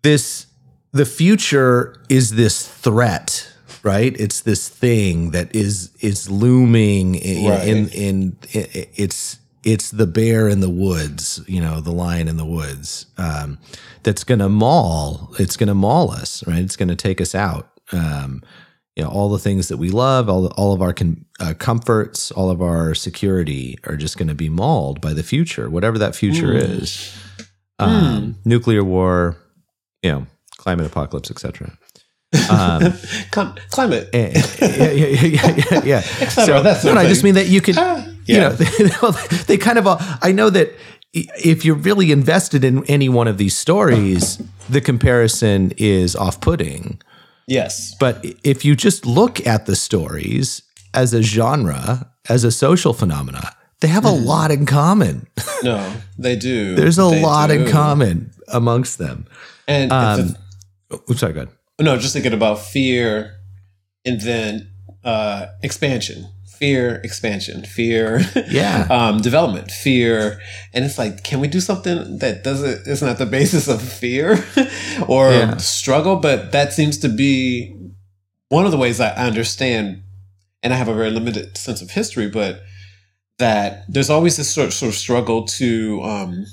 [SPEAKER 1] this the future is this threat right it's this thing that is is looming in,
[SPEAKER 2] Right.
[SPEAKER 1] in, in, i it's it's the bear in the woods you know the lion in the woods um, that's gonna maul it's gonna maul us right? It's gonna take us out. Um, you know all the things that we love all, all of our con, uh, comforts all of our security are just going to be mauled by the future whatever that future is. Um, nuclear war you know climate apocalypse etc um,
[SPEAKER 2] Clim- climate.
[SPEAKER 1] yeah, yeah, yeah, yeah, yeah, yeah.
[SPEAKER 2] cetera, that
[SPEAKER 1] no, no, I just mean that you could,
[SPEAKER 2] Ah,
[SPEAKER 1] you know, they, kind of. All, I know that if you're really invested in any one of these stories, the comparison is off-putting.
[SPEAKER 2] Yes.
[SPEAKER 1] But if you just look at the stories as a genre, as a social phenomena, they have a lot in common.
[SPEAKER 2] No, they do.
[SPEAKER 1] There's a
[SPEAKER 2] They
[SPEAKER 1] lot in common amongst them.
[SPEAKER 2] And
[SPEAKER 1] Um,
[SPEAKER 2] a-
[SPEAKER 1] Oops, sorry, go ahead.
[SPEAKER 2] no, just thinking about fear and then uh, expansion. Fear, expansion, fear,
[SPEAKER 1] Yeah.
[SPEAKER 2] um, development, fear, and it's like, can we do something that doesn't? It's not the basis of fear or
[SPEAKER 1] Yeah.
[SPEAKER 2] struggle, but that seems to be one of the ways I understand, and I have a very limited sense of history, but that there's always this sort sort of struggle to um,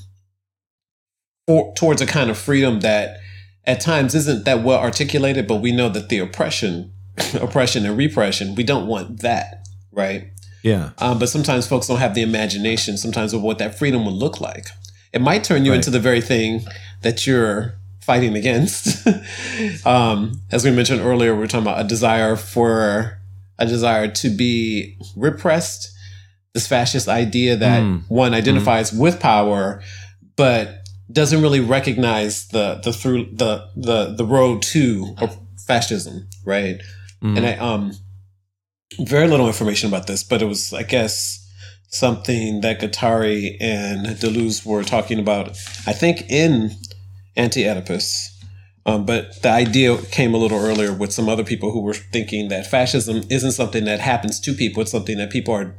[SPEAKER 2] for, towards a kind of freedom that at times isn't that well articulated, but we know that the oppression, oppression and repression, we don't want that, right?
[SPEAKER 1] Yeah.
[SPEAKER 2] Um, but sometimes folks don't have the imagination sometimes of what that freedom would look like. It might turn you
[SPEAKER 1] Right.
[SPEAKER 2] into the very thing that you're fighting against. um, as we mentioned earlier, we are talking about a desire for a desire to be repressed. This fascist idea that
[SPEAKER 1] Mm.
[SPEAKER 2] one identifies with power, but doesn't really recognize the the through the the the road to fascism, right?
[SPEAKER 1] Mhm.
[SPEAKER 2] And I um very little information about this, but it was I guess something that Guattari and Deleuze were talking about. I think in Anti Oedipus. Um, but the idea came a little earlier with some other people who were thinking that fascism isn't something that happens to people. It's something that people are,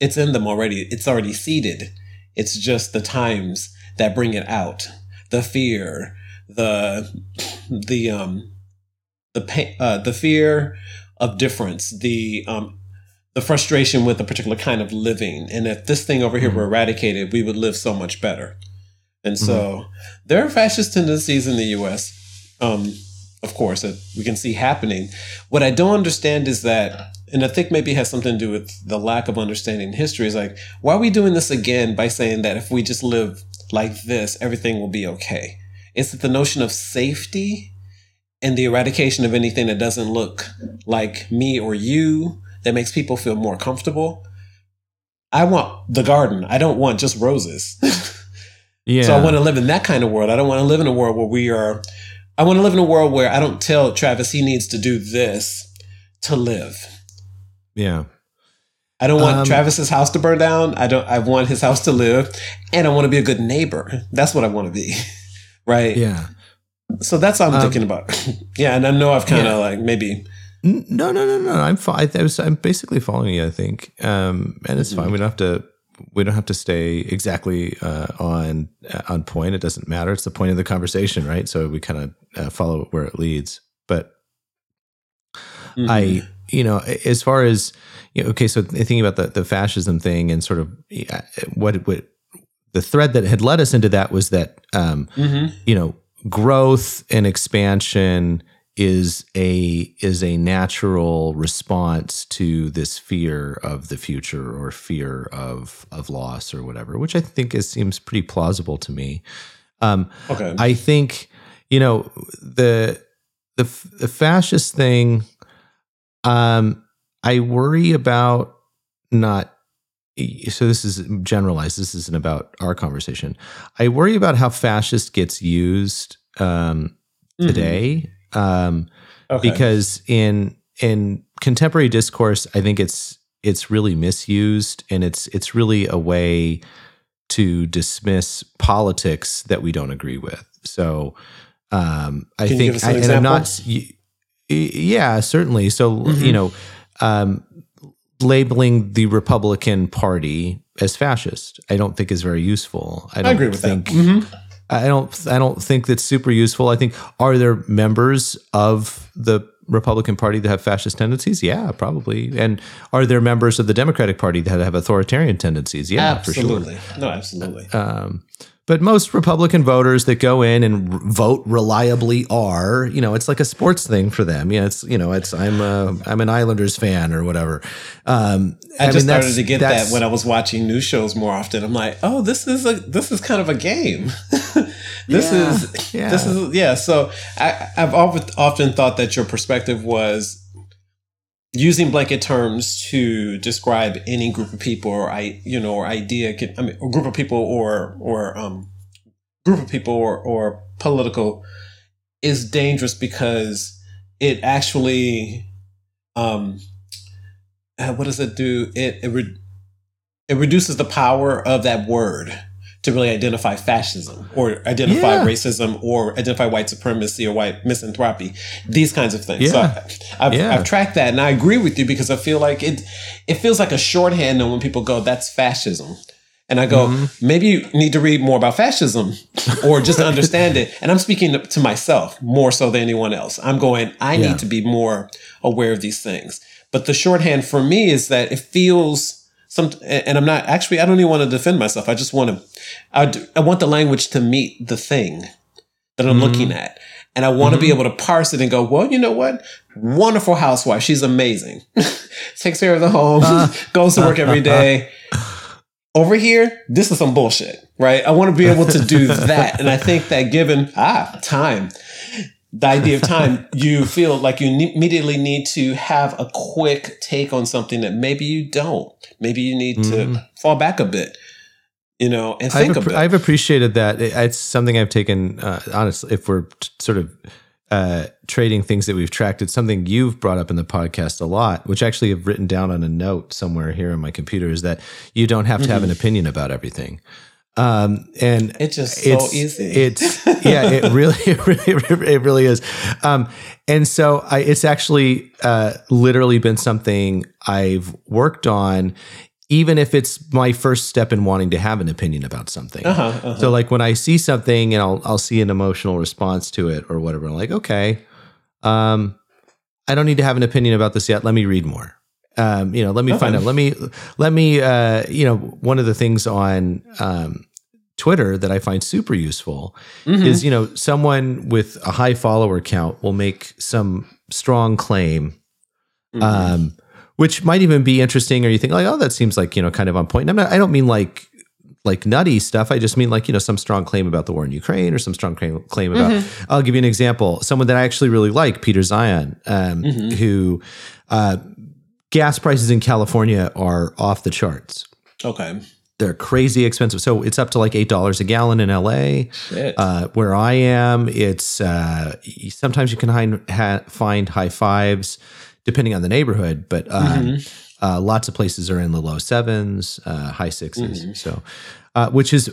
[SPEAKER 2] it's in them already. It's already seeded. It's just the times that bring it out. The fear, the, the, um, the pain, uh, the fear of difference, the, um, the frustration with a particular kind of living. And if this thing over here were eradicated, we would live so much better. And so there are fascist tendencies in the US, um, of course, that we can see happening. What I don't understand is that, and I think maybe has something to do with the lack of understanding history, is like, why are we doing this again by saying that if we just live like this, everything will be okay? Is it the notion of safety and the eradication of anything that doesn't look like me or you that makes people feel more comfortable? I want the garden. I don't want just roses.
[SPEAKER 1] Yeah.
[SPEAKER 2] So I want to live in that kind of world. I don't want to live in a world where we are. I want to live in a world where I don't tell Travis he needs to do this to live.
[SPEAKER 1] yeah.
[SPEAKER 2] I don't want
[SPEAKER 1] Um,
[SPEAKER 2] Travis's house to burn down. I don't. I want his house to live, and I want to be a good neighbor. That's what I want to be, right?
[SPEAKER 1] Yeah.
[SPEAKER 2] So that's what I'm
[SPEAKER 1] Um,
[SPEAKER 2] thinking about. yeah, and I know I've kind of
[SPEAKER 1] Yeah.
[SPEAKER 2] like maybe.
[SPEAKER 1] No, no, no, no. I'm fine. I was, I'm basically following you. I think, um, and it's fine. We don't have to. We don't have to stay exactly uh, on uh, on point. It doesn't matter. It's the point of the conversation, right? So we kind of uh, follow it where it leads. But
[SPEAKER 2] Mhm.
[SPEAKER 1] I, you know, as far as you know, okay, so thinking about the the fascism thing and sort of yeah, what what the thread that had led us into that was that um,
[SPEAKER 2] Mhm.
[SPEAKER 1] you know growth and expansion is a is a natural response to this fear of the future or fear of of loss or whatever, which I think is, seems pretty plausible to me. Um,
[SPEAKER 2] Okay.
[SPEAKER 1] I think you know the the the fascist thing. Um, I worry about not. So this is generalized. This isn't about our conversation. I worry about how fascist gets used um,
[SPEAKER 2] Mhm.
[SPEAKER 1] today, um,
[SPEAKER 2] Okay.
[SPEAKER 1] because in in contemporary discourse, I think it's it's really misused, and it's it's really a way to dismiss politics that we don't agree with. So um, I
[SPEAKER 2] Can
[SPEAKER 1] think,
[SPEAKER 2] give us an
[SPEAKER 1] I, and I'm not.
[SPEAKER 2] example?
[SPEAKER 1] y- y- Yeah, certainly. So
[SPEAKER 2] Mhm.
[SPEAKER 1] you know, um, labeling the Republican Party as fascist, I don't think is very useful. I,
[SPEAKER 2] I
[SPEAKER 1] don't
[SPEAKER 2] agree with
[SPEAKER 1] think,
[SPEAKER 2] that. Mhm.
[SPEAKER 1] I don't. I don't think that's super useful. I think are there members of the Republican Party that have fascist tendencies? Yeah, probably. And are there members of the Democratic Party that have authoritarian tendencies? Yeah, for sure.
[SPEAKER 2] absolutely. No, absolutely.
[SPEAKER 1] Um, but most Republican voters that go in and r- vote reliably are, you know, it's like a sports thing for them. Yeah, it's you know, it's I'm a, I'm an Islanders fan or whatever. Um,
[SPEAKER 2] I, just
[SPEAKER 1] mean,
[SPEAKER 2] started to get that when I was watching news shows more often. I'm like, oh, this is a this is kind of a game. this
[SPEAKER 1] Yeah,
[SPEAKER 2] is
[SPEAKER 1] yeah.
[SPEAKER 2] this is yeah. So I, I've often often thought that your perspective was using blanket terms to describe any group of people or I you know or idea. Can, I mean, group of people or or um group of people or or political is dangerous because it actually um uh, what does it do? It it, re- it reduces the power of that word to really identify fascism or identify
[SPEAKER 1] Yeah.
[SPEAKER 2] racism or identify white supremacy or white misanthropy. These kinds of things. So
[SPEAKER 1] Yeah.
[SPEAKER 2] I, I've,
[SPEAKER 1] Yeah.
[SPEAKER 2] I've tracked that, and I agree with you because I feel like it it feels like a shorthand when people go, "That's fascism." And I go,
[SPEAKER 1] Mm-hmm.
[SPEAKER 2] maybe you need to read more about fascism or just understand it. And I'm speaking to- myself more so than anyone else. I'm going, I need to be more aware of these things. But the shorthand for me is that it feels some, and I'm not actually, I don't even want to defend myself. I just want to, I want the language to meet the thing that I'm looking at. And I want to be able to parse it and go, well, you know what? Wonderful housewife. She's amazing. Takes care of the home, goes to work every day. Over here, this is some bullshit, right? I want to be able to do that. And I think that given, ah, time, the idea of time, you feel like you ne- immediately need to have a quick take on something that maybe you don't. Maybe you need to fall back a bit, you know, and think
[SPEAKER 1] I've. I've appreciated that. It- It's something I've taken, uh, honestly, if we're t- sort of uh, trading things that we've tracked, it's something you've brought up in the podcast a lot, which actually I've written down on a note somewhere here on my computer is that you don't have to have an opinion about everything. Um, and
[SPEAKER 2] it's just so
[SPEAKER 1] it's
[SPEAKER 2] easy.
[SPEAKER 1] It's yeah, it really, it really, it really is. Um, and so I, it's actually uh, literally been something I've worked on, even if it's my first step in wanting to have an opinion about something.
[SPEAKER 2] uh-huh, uh-huh.
[SPEAKER 1] So like when I see something and I'll I'll see an emotional response to it or whatever, I'm like, okay, um, I don't need to have an opinion about this yet. Let me read more. Um, you know, let me find out. Let me let me uh, you know, one of the things on um Twitter that I find super useful
[SPEAKER 2] Mhm.
[SPEAKER 1] is, you know, someone with a high follower count will make some strong claim
[SPEAKER 2] Mhm.
[SPEAKER 1] um, which might even be interesting, or you think like, oh, that seems like you know kind of on point. And I'm not, I don't mean like like nutty stuff. I just mean like you know some strong claim about the war in Ukraine or some strong claim, claim about.
[SPEAKER 2] Mm-hmm.
[SPEAKER 1] I'll give you an example. Someone that I actually really like, Peter Zeihan, um,
[SPEAKER 2] Mhm.
[SPEAKER 1] who uh, gas prices in California are off the charts.
[SPEAKER 2] okay.
[SPEAKER 1] They're crazy expensive. So it's up to like eight dollars a gallon in LA. Uh, where I am, it's uh, sometimes you can find, ha- find high fives depending on the neighborhood, but uh,
[SPEAKER 2] Mhm.
[SPEAKER 1] uh, lots of places are in the low sevens, uh, high 6s So, uh, which is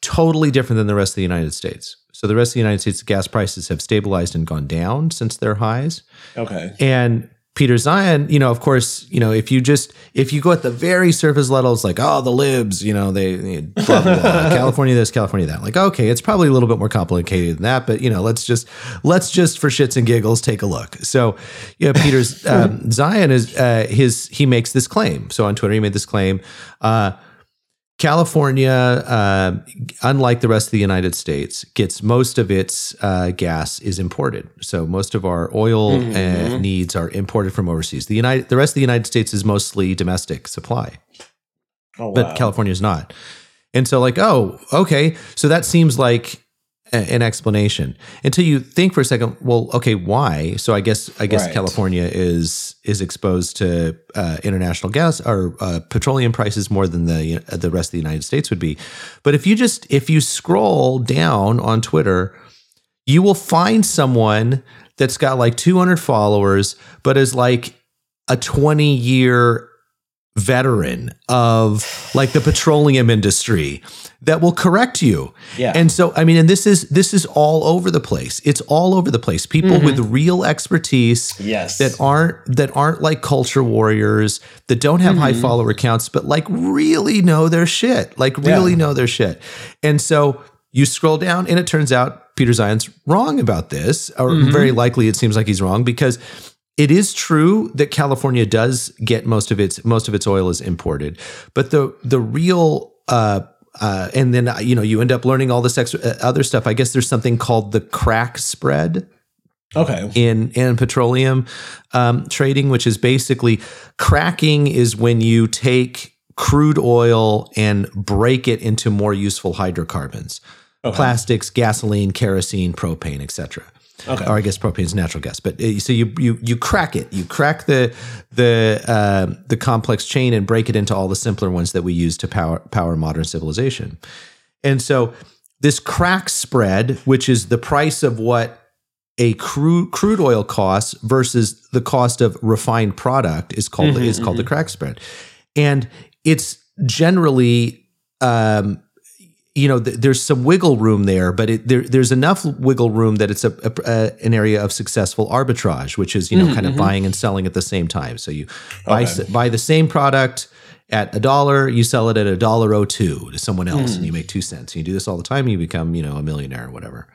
[SPEAKER 1] totally different than the rest of the United States. So the rest of the United States gas prices have stabilized and gone down since their highs.
[SPEAKER 2] okay.
[SPEAKER 1] And Peter Zeihan, you know, of course, you know, if you just if you go at the very surface levels, like oh, the libs, you know, they, blah blah, blah California this, California that. Like okay, it's probably a little bit more complicated than that, but you know, let's just let's just for shits and giggles take a look. So, you know, Peter's um, Zeihan is uh, his he makes this claim. So on Twitter, he made this claim. Uh, California, uh, unlike the rest of the United States, gets most of its uh, gas is imported. So most of our oil uh,
[SPEAKER 2] Mhm.
[SPEAKER 1] needs are imported from overseas. The United, the rest of the United States is mostly domestic supply,
[SPEAKER 2] Oh,
[SPEAKER 1] but. California is not. And so, like, oh, okay, so that seems like an explanation until you think for a second. Well, okay, why? So I guess I guess
[SPEAKER 2] Right.
[SPEAKER 1] California is is exposed to uh, international gas or uh, petroleum prices more than the uh, the rest of the United States would be. But if you just if you scroll down on Twitter, you will find someone that's got like 200 followers, but is like a 20 year veteran of like the petroleum industry that will correct you.
[SPEAKER 2] Yeah.
[SPEAKER 1] And so I mean and this is this is all over the place. It's all over the place. People with mm-hmm. real expertise
[SPEAKER 2] yes.
[SPEAKER 1] that aren't that aren't like culture warriors that don't have high mm-hmm. follower counts but like really know their shit like really
[SPEAKER 2] Yeah.
[SPEAKER 1] know their shit and so you scroll down and it turns out peter zeihan's wrong about this or mm-hmm. very likely it seems like he's wrong because it is true that california does get most of its most of its oil is imported but the the real uh uh, and then you know you end up learning all this extra uh, other stuff. I guess there's something called the crack spread,
[SPEAKER 2] okay.
[SPEAKER 1] in in petroleum um, trading, which is basically cracking is when you take crude oil and break it into more useful hydrocarbons,
[SPEAKER 2] Okay.
[SPEAKER 1] plastics, gasoline, kerosene, propane, etc.
[SPEAKER 2] Okay.
[SPEAKER 1] Or I guess propane is natural gas, but uh, so you you you crack it, you crack the the uh, the complex chain and break it into all the simpler ones that we use to power power modern civilization. And so this crack spread, which is the price of what a crude crude oil costs versus the cost of refined product is called is called the crack spread, and it's generally um, you know th- there's some wiggle room there, but it, there there's enough wiggle room that it's a, a, a an area of successful arbitrage, which is you know kind of buying and selling at the same time. So you buy
[SPEAKER 2] Okay.
[SPEAKER 1] s- buy the same product at a dollar, you sell it at a dollar oh two to someone else, and you make two cents. You do this all the time, you become you know a millionaire or whatever.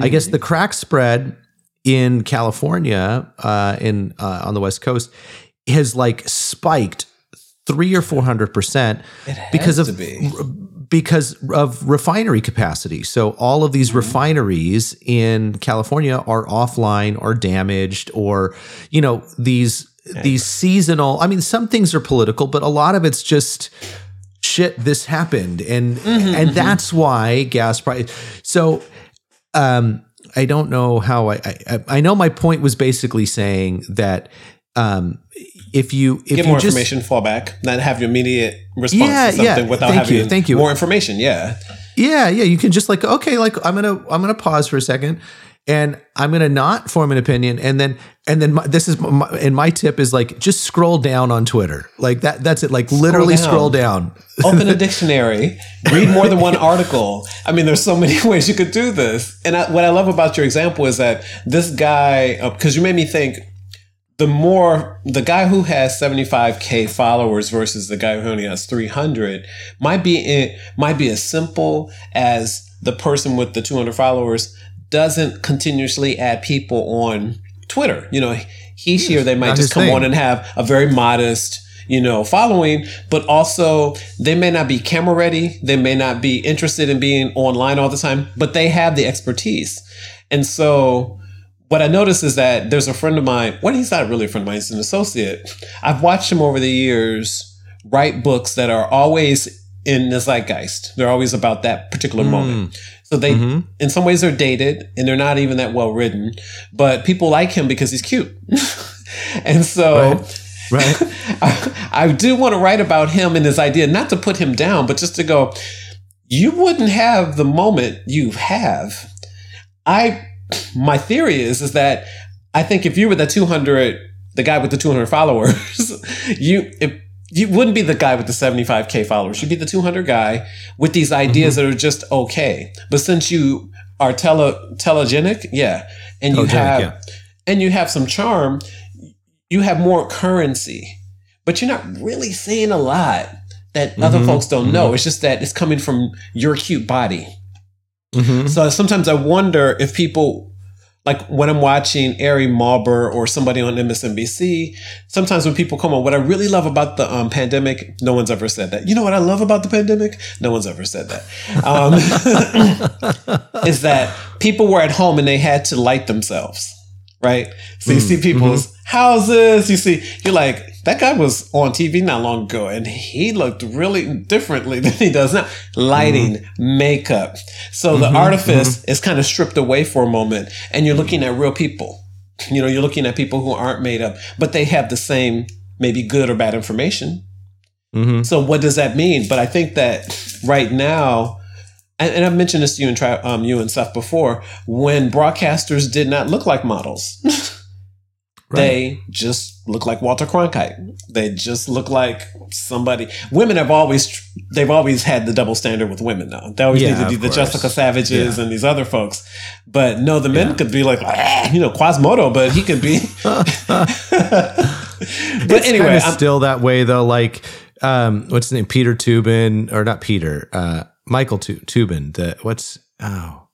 [SPEAKER 1] I guess the crack spread in California, uh, in uh, on the West Coast, has like spiked three or four hundred percent because of
[SPEAKER 2] be.
[SPEAKER 1] Because of refinery capacity. So all of
[SPEAKER 2] Mm-hmm.
[SPEAKER 1] these refineries in California are offline or damaged, or you know these these seasonal. I mean, some things are political, but a lot of it's just shit. This happened, and
[SPEAKER 2] Mm-hmm,
[SPEAKER 1] and that's why gas price. So um, I don't know how I, I I know my point was basically saying that um, if you if
[SPEAKER 2] Get
[SPEAKER 1] you
[SPEAKER 2] more
[SPEAKER 1] just,
[SPEAKER 2] information, fall back, not have your immediate response
[SPEAKER 1] Yeah,
[SPEAKER 2] to something
[SPEAKER 1] yeah.
[SPEAKER 2] without
[SPEAKER 1] Thank you,
[SPEAKER 2] having
[SPEAKER 1] thank you.
[SPEAKER 2] more information. Yeah.
[SPEAKER 1] Yeah, yeah. You can just like, okay, like I'm gonna I'm gonna pause for a second, and I'm gonna not form an opinion, and then and then my, this is my, and my tip is like just scroll down on Twitter, like that. That's it. Like literally
[SPEAKER 2] down.
[SPEAKER 1] scroll down.
[SPEAKER 2] Open a dictionary, read more than one article. I mean, there's so many ways you could do this. And I, what I love about your example is that this guy, uh, because you made me think, the more the guy who has 75k followers versus the guy who only has 300 might be in, might be as simple as the person with the 200 followers doesn't continuously add people on Twitter. You know, he, she, or they might
[SPEAKER 1] Not
[SPEAKER 2] just come
[SPEAKER 1] thing.
[SPEAKER 2] on and have a very modest, you know, following, but also they may not be camera ready. They may not be interested in being online all the time, but they have the expertise. And so what I noticed is that there's a friend of mine. Well, he's not really a friend of mine. He's an associate. I've watched him over the years write books that are always in the zeitgeist. They're always about that particular moment. So they,
[SPEAKER 1] Mhm.
[SPEAKER 2] in some ways, they're dated and they're not even that well written. But people like him because he's cute. and so.
[SPEAKER 1] Right.
[SPEAKER 2] I, I do want to write about him and his idea, not to put him down, but just to go, you wouldn't have the moment you have. I, my theory is, is that I think if you were the 200, the guy with the 200 followers, you, if, you wouldn't be the guy with the 75k followers. You'd be the 200 guy with these ideas that are just okay. But since you are tele telegenic, yeah, and you
[SPEAKER 1] Telegenic,
[SPEAKER 2] have
[SPEAKER 1] yeah.
[SPEAKER 2] and you have some charm, you have more currency. But you're not really saying a lot that other
[SPEAKER 1] Mhm,
[SPEAKER 2] folks don't know. It's just that it's coming from your cute body.
[SPEAKER 1] Mhm.
[SPEAKER 2] So sometimes I wonder if people Like when I'm watching Ari Melber or somebody on MSNBC, sometimes when people come on, what I really love about the um, pandemic, no one's ever said that. You know what I love about the pandemic? No one's ever said that. Um, is that people were at home and they had to light themselves, right? So you see people's houses, you see, you're like, that guy was on TV not long ago and he looked really differently than he does now. Lighting, makeup. So the artifice is kind of stripped away for a moment and you're looking at real people. You know, you're looking at people who aren't made up, but they have the same maybe good or bad information.
[SPEAKER 1] Mhm.
[SPEAKER 2] So what does that mean? But I think that right now, and, and I've mentioned this to you and try, um, you and stuff before, when broadcasters did not look like models, they just look like Walter Cronkite. They just look like somebody. Women have always they've always had the double standard with women. Though they always
[SPEAKER 1] Yeah,
[SPEAKER 2] need to be the
[SPEAKER 1] course.
[SPEAKER 2] Jessica Savitches
[SPEAKER 1] Yeah.
[SPEAKER 2] and these other folks. But no, the men
[SPEAKER 1] Yeah.
[SPEAKER 2] could be like "Ah," you know Quasimodo, but he could be. but
[SPEAKER 1] it's
[SPEAKER 2] anyway, I'm,
[SPEAKER 1] still that way though. Like, um, what's his name? Peter Toobin, or not Peter? Uh, Michael Tu- Toobin. The what's oh,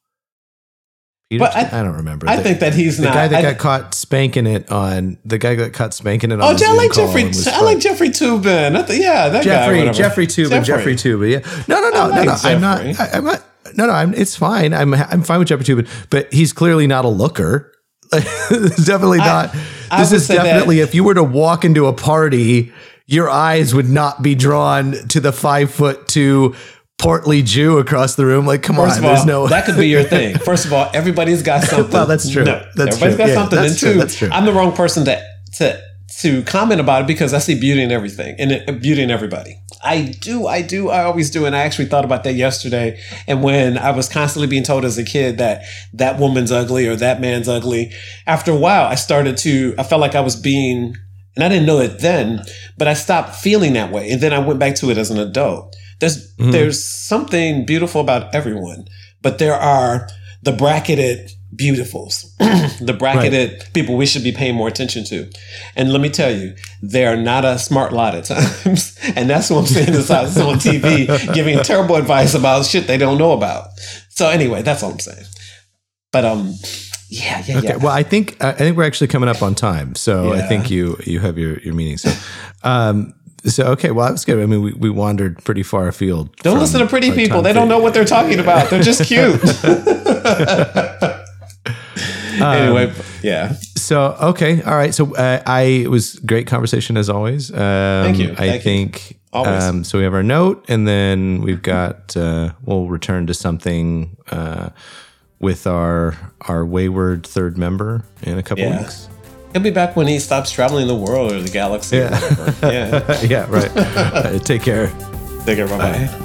[SPEAKER 1] Peter.
[SPEAKER 2] But I-
[SPEAKER 1] I, don't remember.
[SPEAKER 2] I
[SPEAKER 1] the,
[SPEAKER 2] think that he's
[SPEAKER 1] the
[SPEAKER 2] not.
[SPEAKER 1] guy that
[SPEAKER 2] I-
[SPEAKER 1] got caught spanking it on the guy that got caught spanking it on.
[SPEAKER 2] Oh,
[SPEAKER 1] the
[SPEAKER 2] I like Jeffrey. I like Jeffrey Toobin. I th- yeah, that.
[SPEAKER 1] Jeffrey,
[SPEAKER 2] whatever.
[SPEAKER 1] Jeffrey Toobin, Jeffrey Toobin. Yeah, no, no, no,
[SPEAKER 2] I
[SPEAKER 1] no,
[SPEAKER 2] like
[SPEAKER 1] no. I'm not. I, I'm not. No, no. I'm. It's fine. I'm. I'm fine with Jeffrey Toobin, but he's clearly not a looker. it's definitely not.
[SPEAKER 2] I
[SPEAKER 1] this is
[SPEAKER 2] say that-
[SPEAKER 1] definitely. If you were to walk into a party, your eyes would not be drawn to the five foot two portly Jew across the room. Like, come
[SPEAKER 2] First
[SPEAKER 1] on,
[SPEAKER 2] all,
[SPEAKER 1] there's no.
[SPEAKER 2] that could be your thing. First of all, everybody's got something.
[SPEAKER 1] Well, that's true.
[SPEAKER 2] No,
[SPEAKER 1] That's
[SPEAKER 2] everybody's
[SPEAKER 1] true.
[SPEAKER 2] got
[SPEAKER 1] Yeah,
[SPEAKER 2] something.
[SPEAKER 1] that's
[SPEAKER 2] and two,
[SPEAKER 1] That's true.
[SPEAKER 2] I'm the wrong person to to to comment about it because I see beauty in everything and it- beauty in everybody. I do, I do, I always do, and I actually thought about that yesterday. And when I was constantly being told as a kid that that woman's ugly or that man's ugly, after a while, I started to. I felt like I was being. And I didn't know it then, but I stopped feeling that way. And then I went back to it as an adult. There's
[SPEAKER 1] Mhm.
[SPEAKER 2] there's something beautiful about everyone, but there are the bracketed beautifuls, the bracketed people we should be paying more attention to. And let me tell you, they are not a smart lot at times. and that's what I'm saying is on on TV giving terrible advice about shit they don't know about. So anyway, that's all I'm saying. But um yeah, yeah,
[SPEAKER 1] Okay.
[SPEAKER 2] yeah.
[SPEAKER 1] Well, I think I think we're actually coming up on time, so I think you you have your your meeting. So, um, so okay. Well, that was good. I mean, we, we wandered pretty far afield.
[SPEAKER 2] Don't listen to pretty people. They don't know what they're talking about. They're just cute. anyway, yeah.
[SPEAKER 1] So okay, all right. So uh, I it was great conversation as always. Um, Thank
[SPEAKER 2] you.
[SPEAKER 1] I
[SPEAKER 2] Thank you.
[SPEAKER 1] think.
[SPEAKER 2] Always.
[SPEAKER 1] Um, so we have our note, and then we've got uh, we'll return to something uh, with our our wayward third member in a couple
[SPEAKER 2] Yeah.
[SPEAKER 1] weeks.
[SPEAKER 2] He'll be back when he stops traveling the world or the galaxy
[SPEAKER 1] Yeah.
[SPEAKER 2] or. Yeah.
[SPEAKER 1] yeah, right. Uh, take care.
[SPEAKER 2] Take care. Bye bye.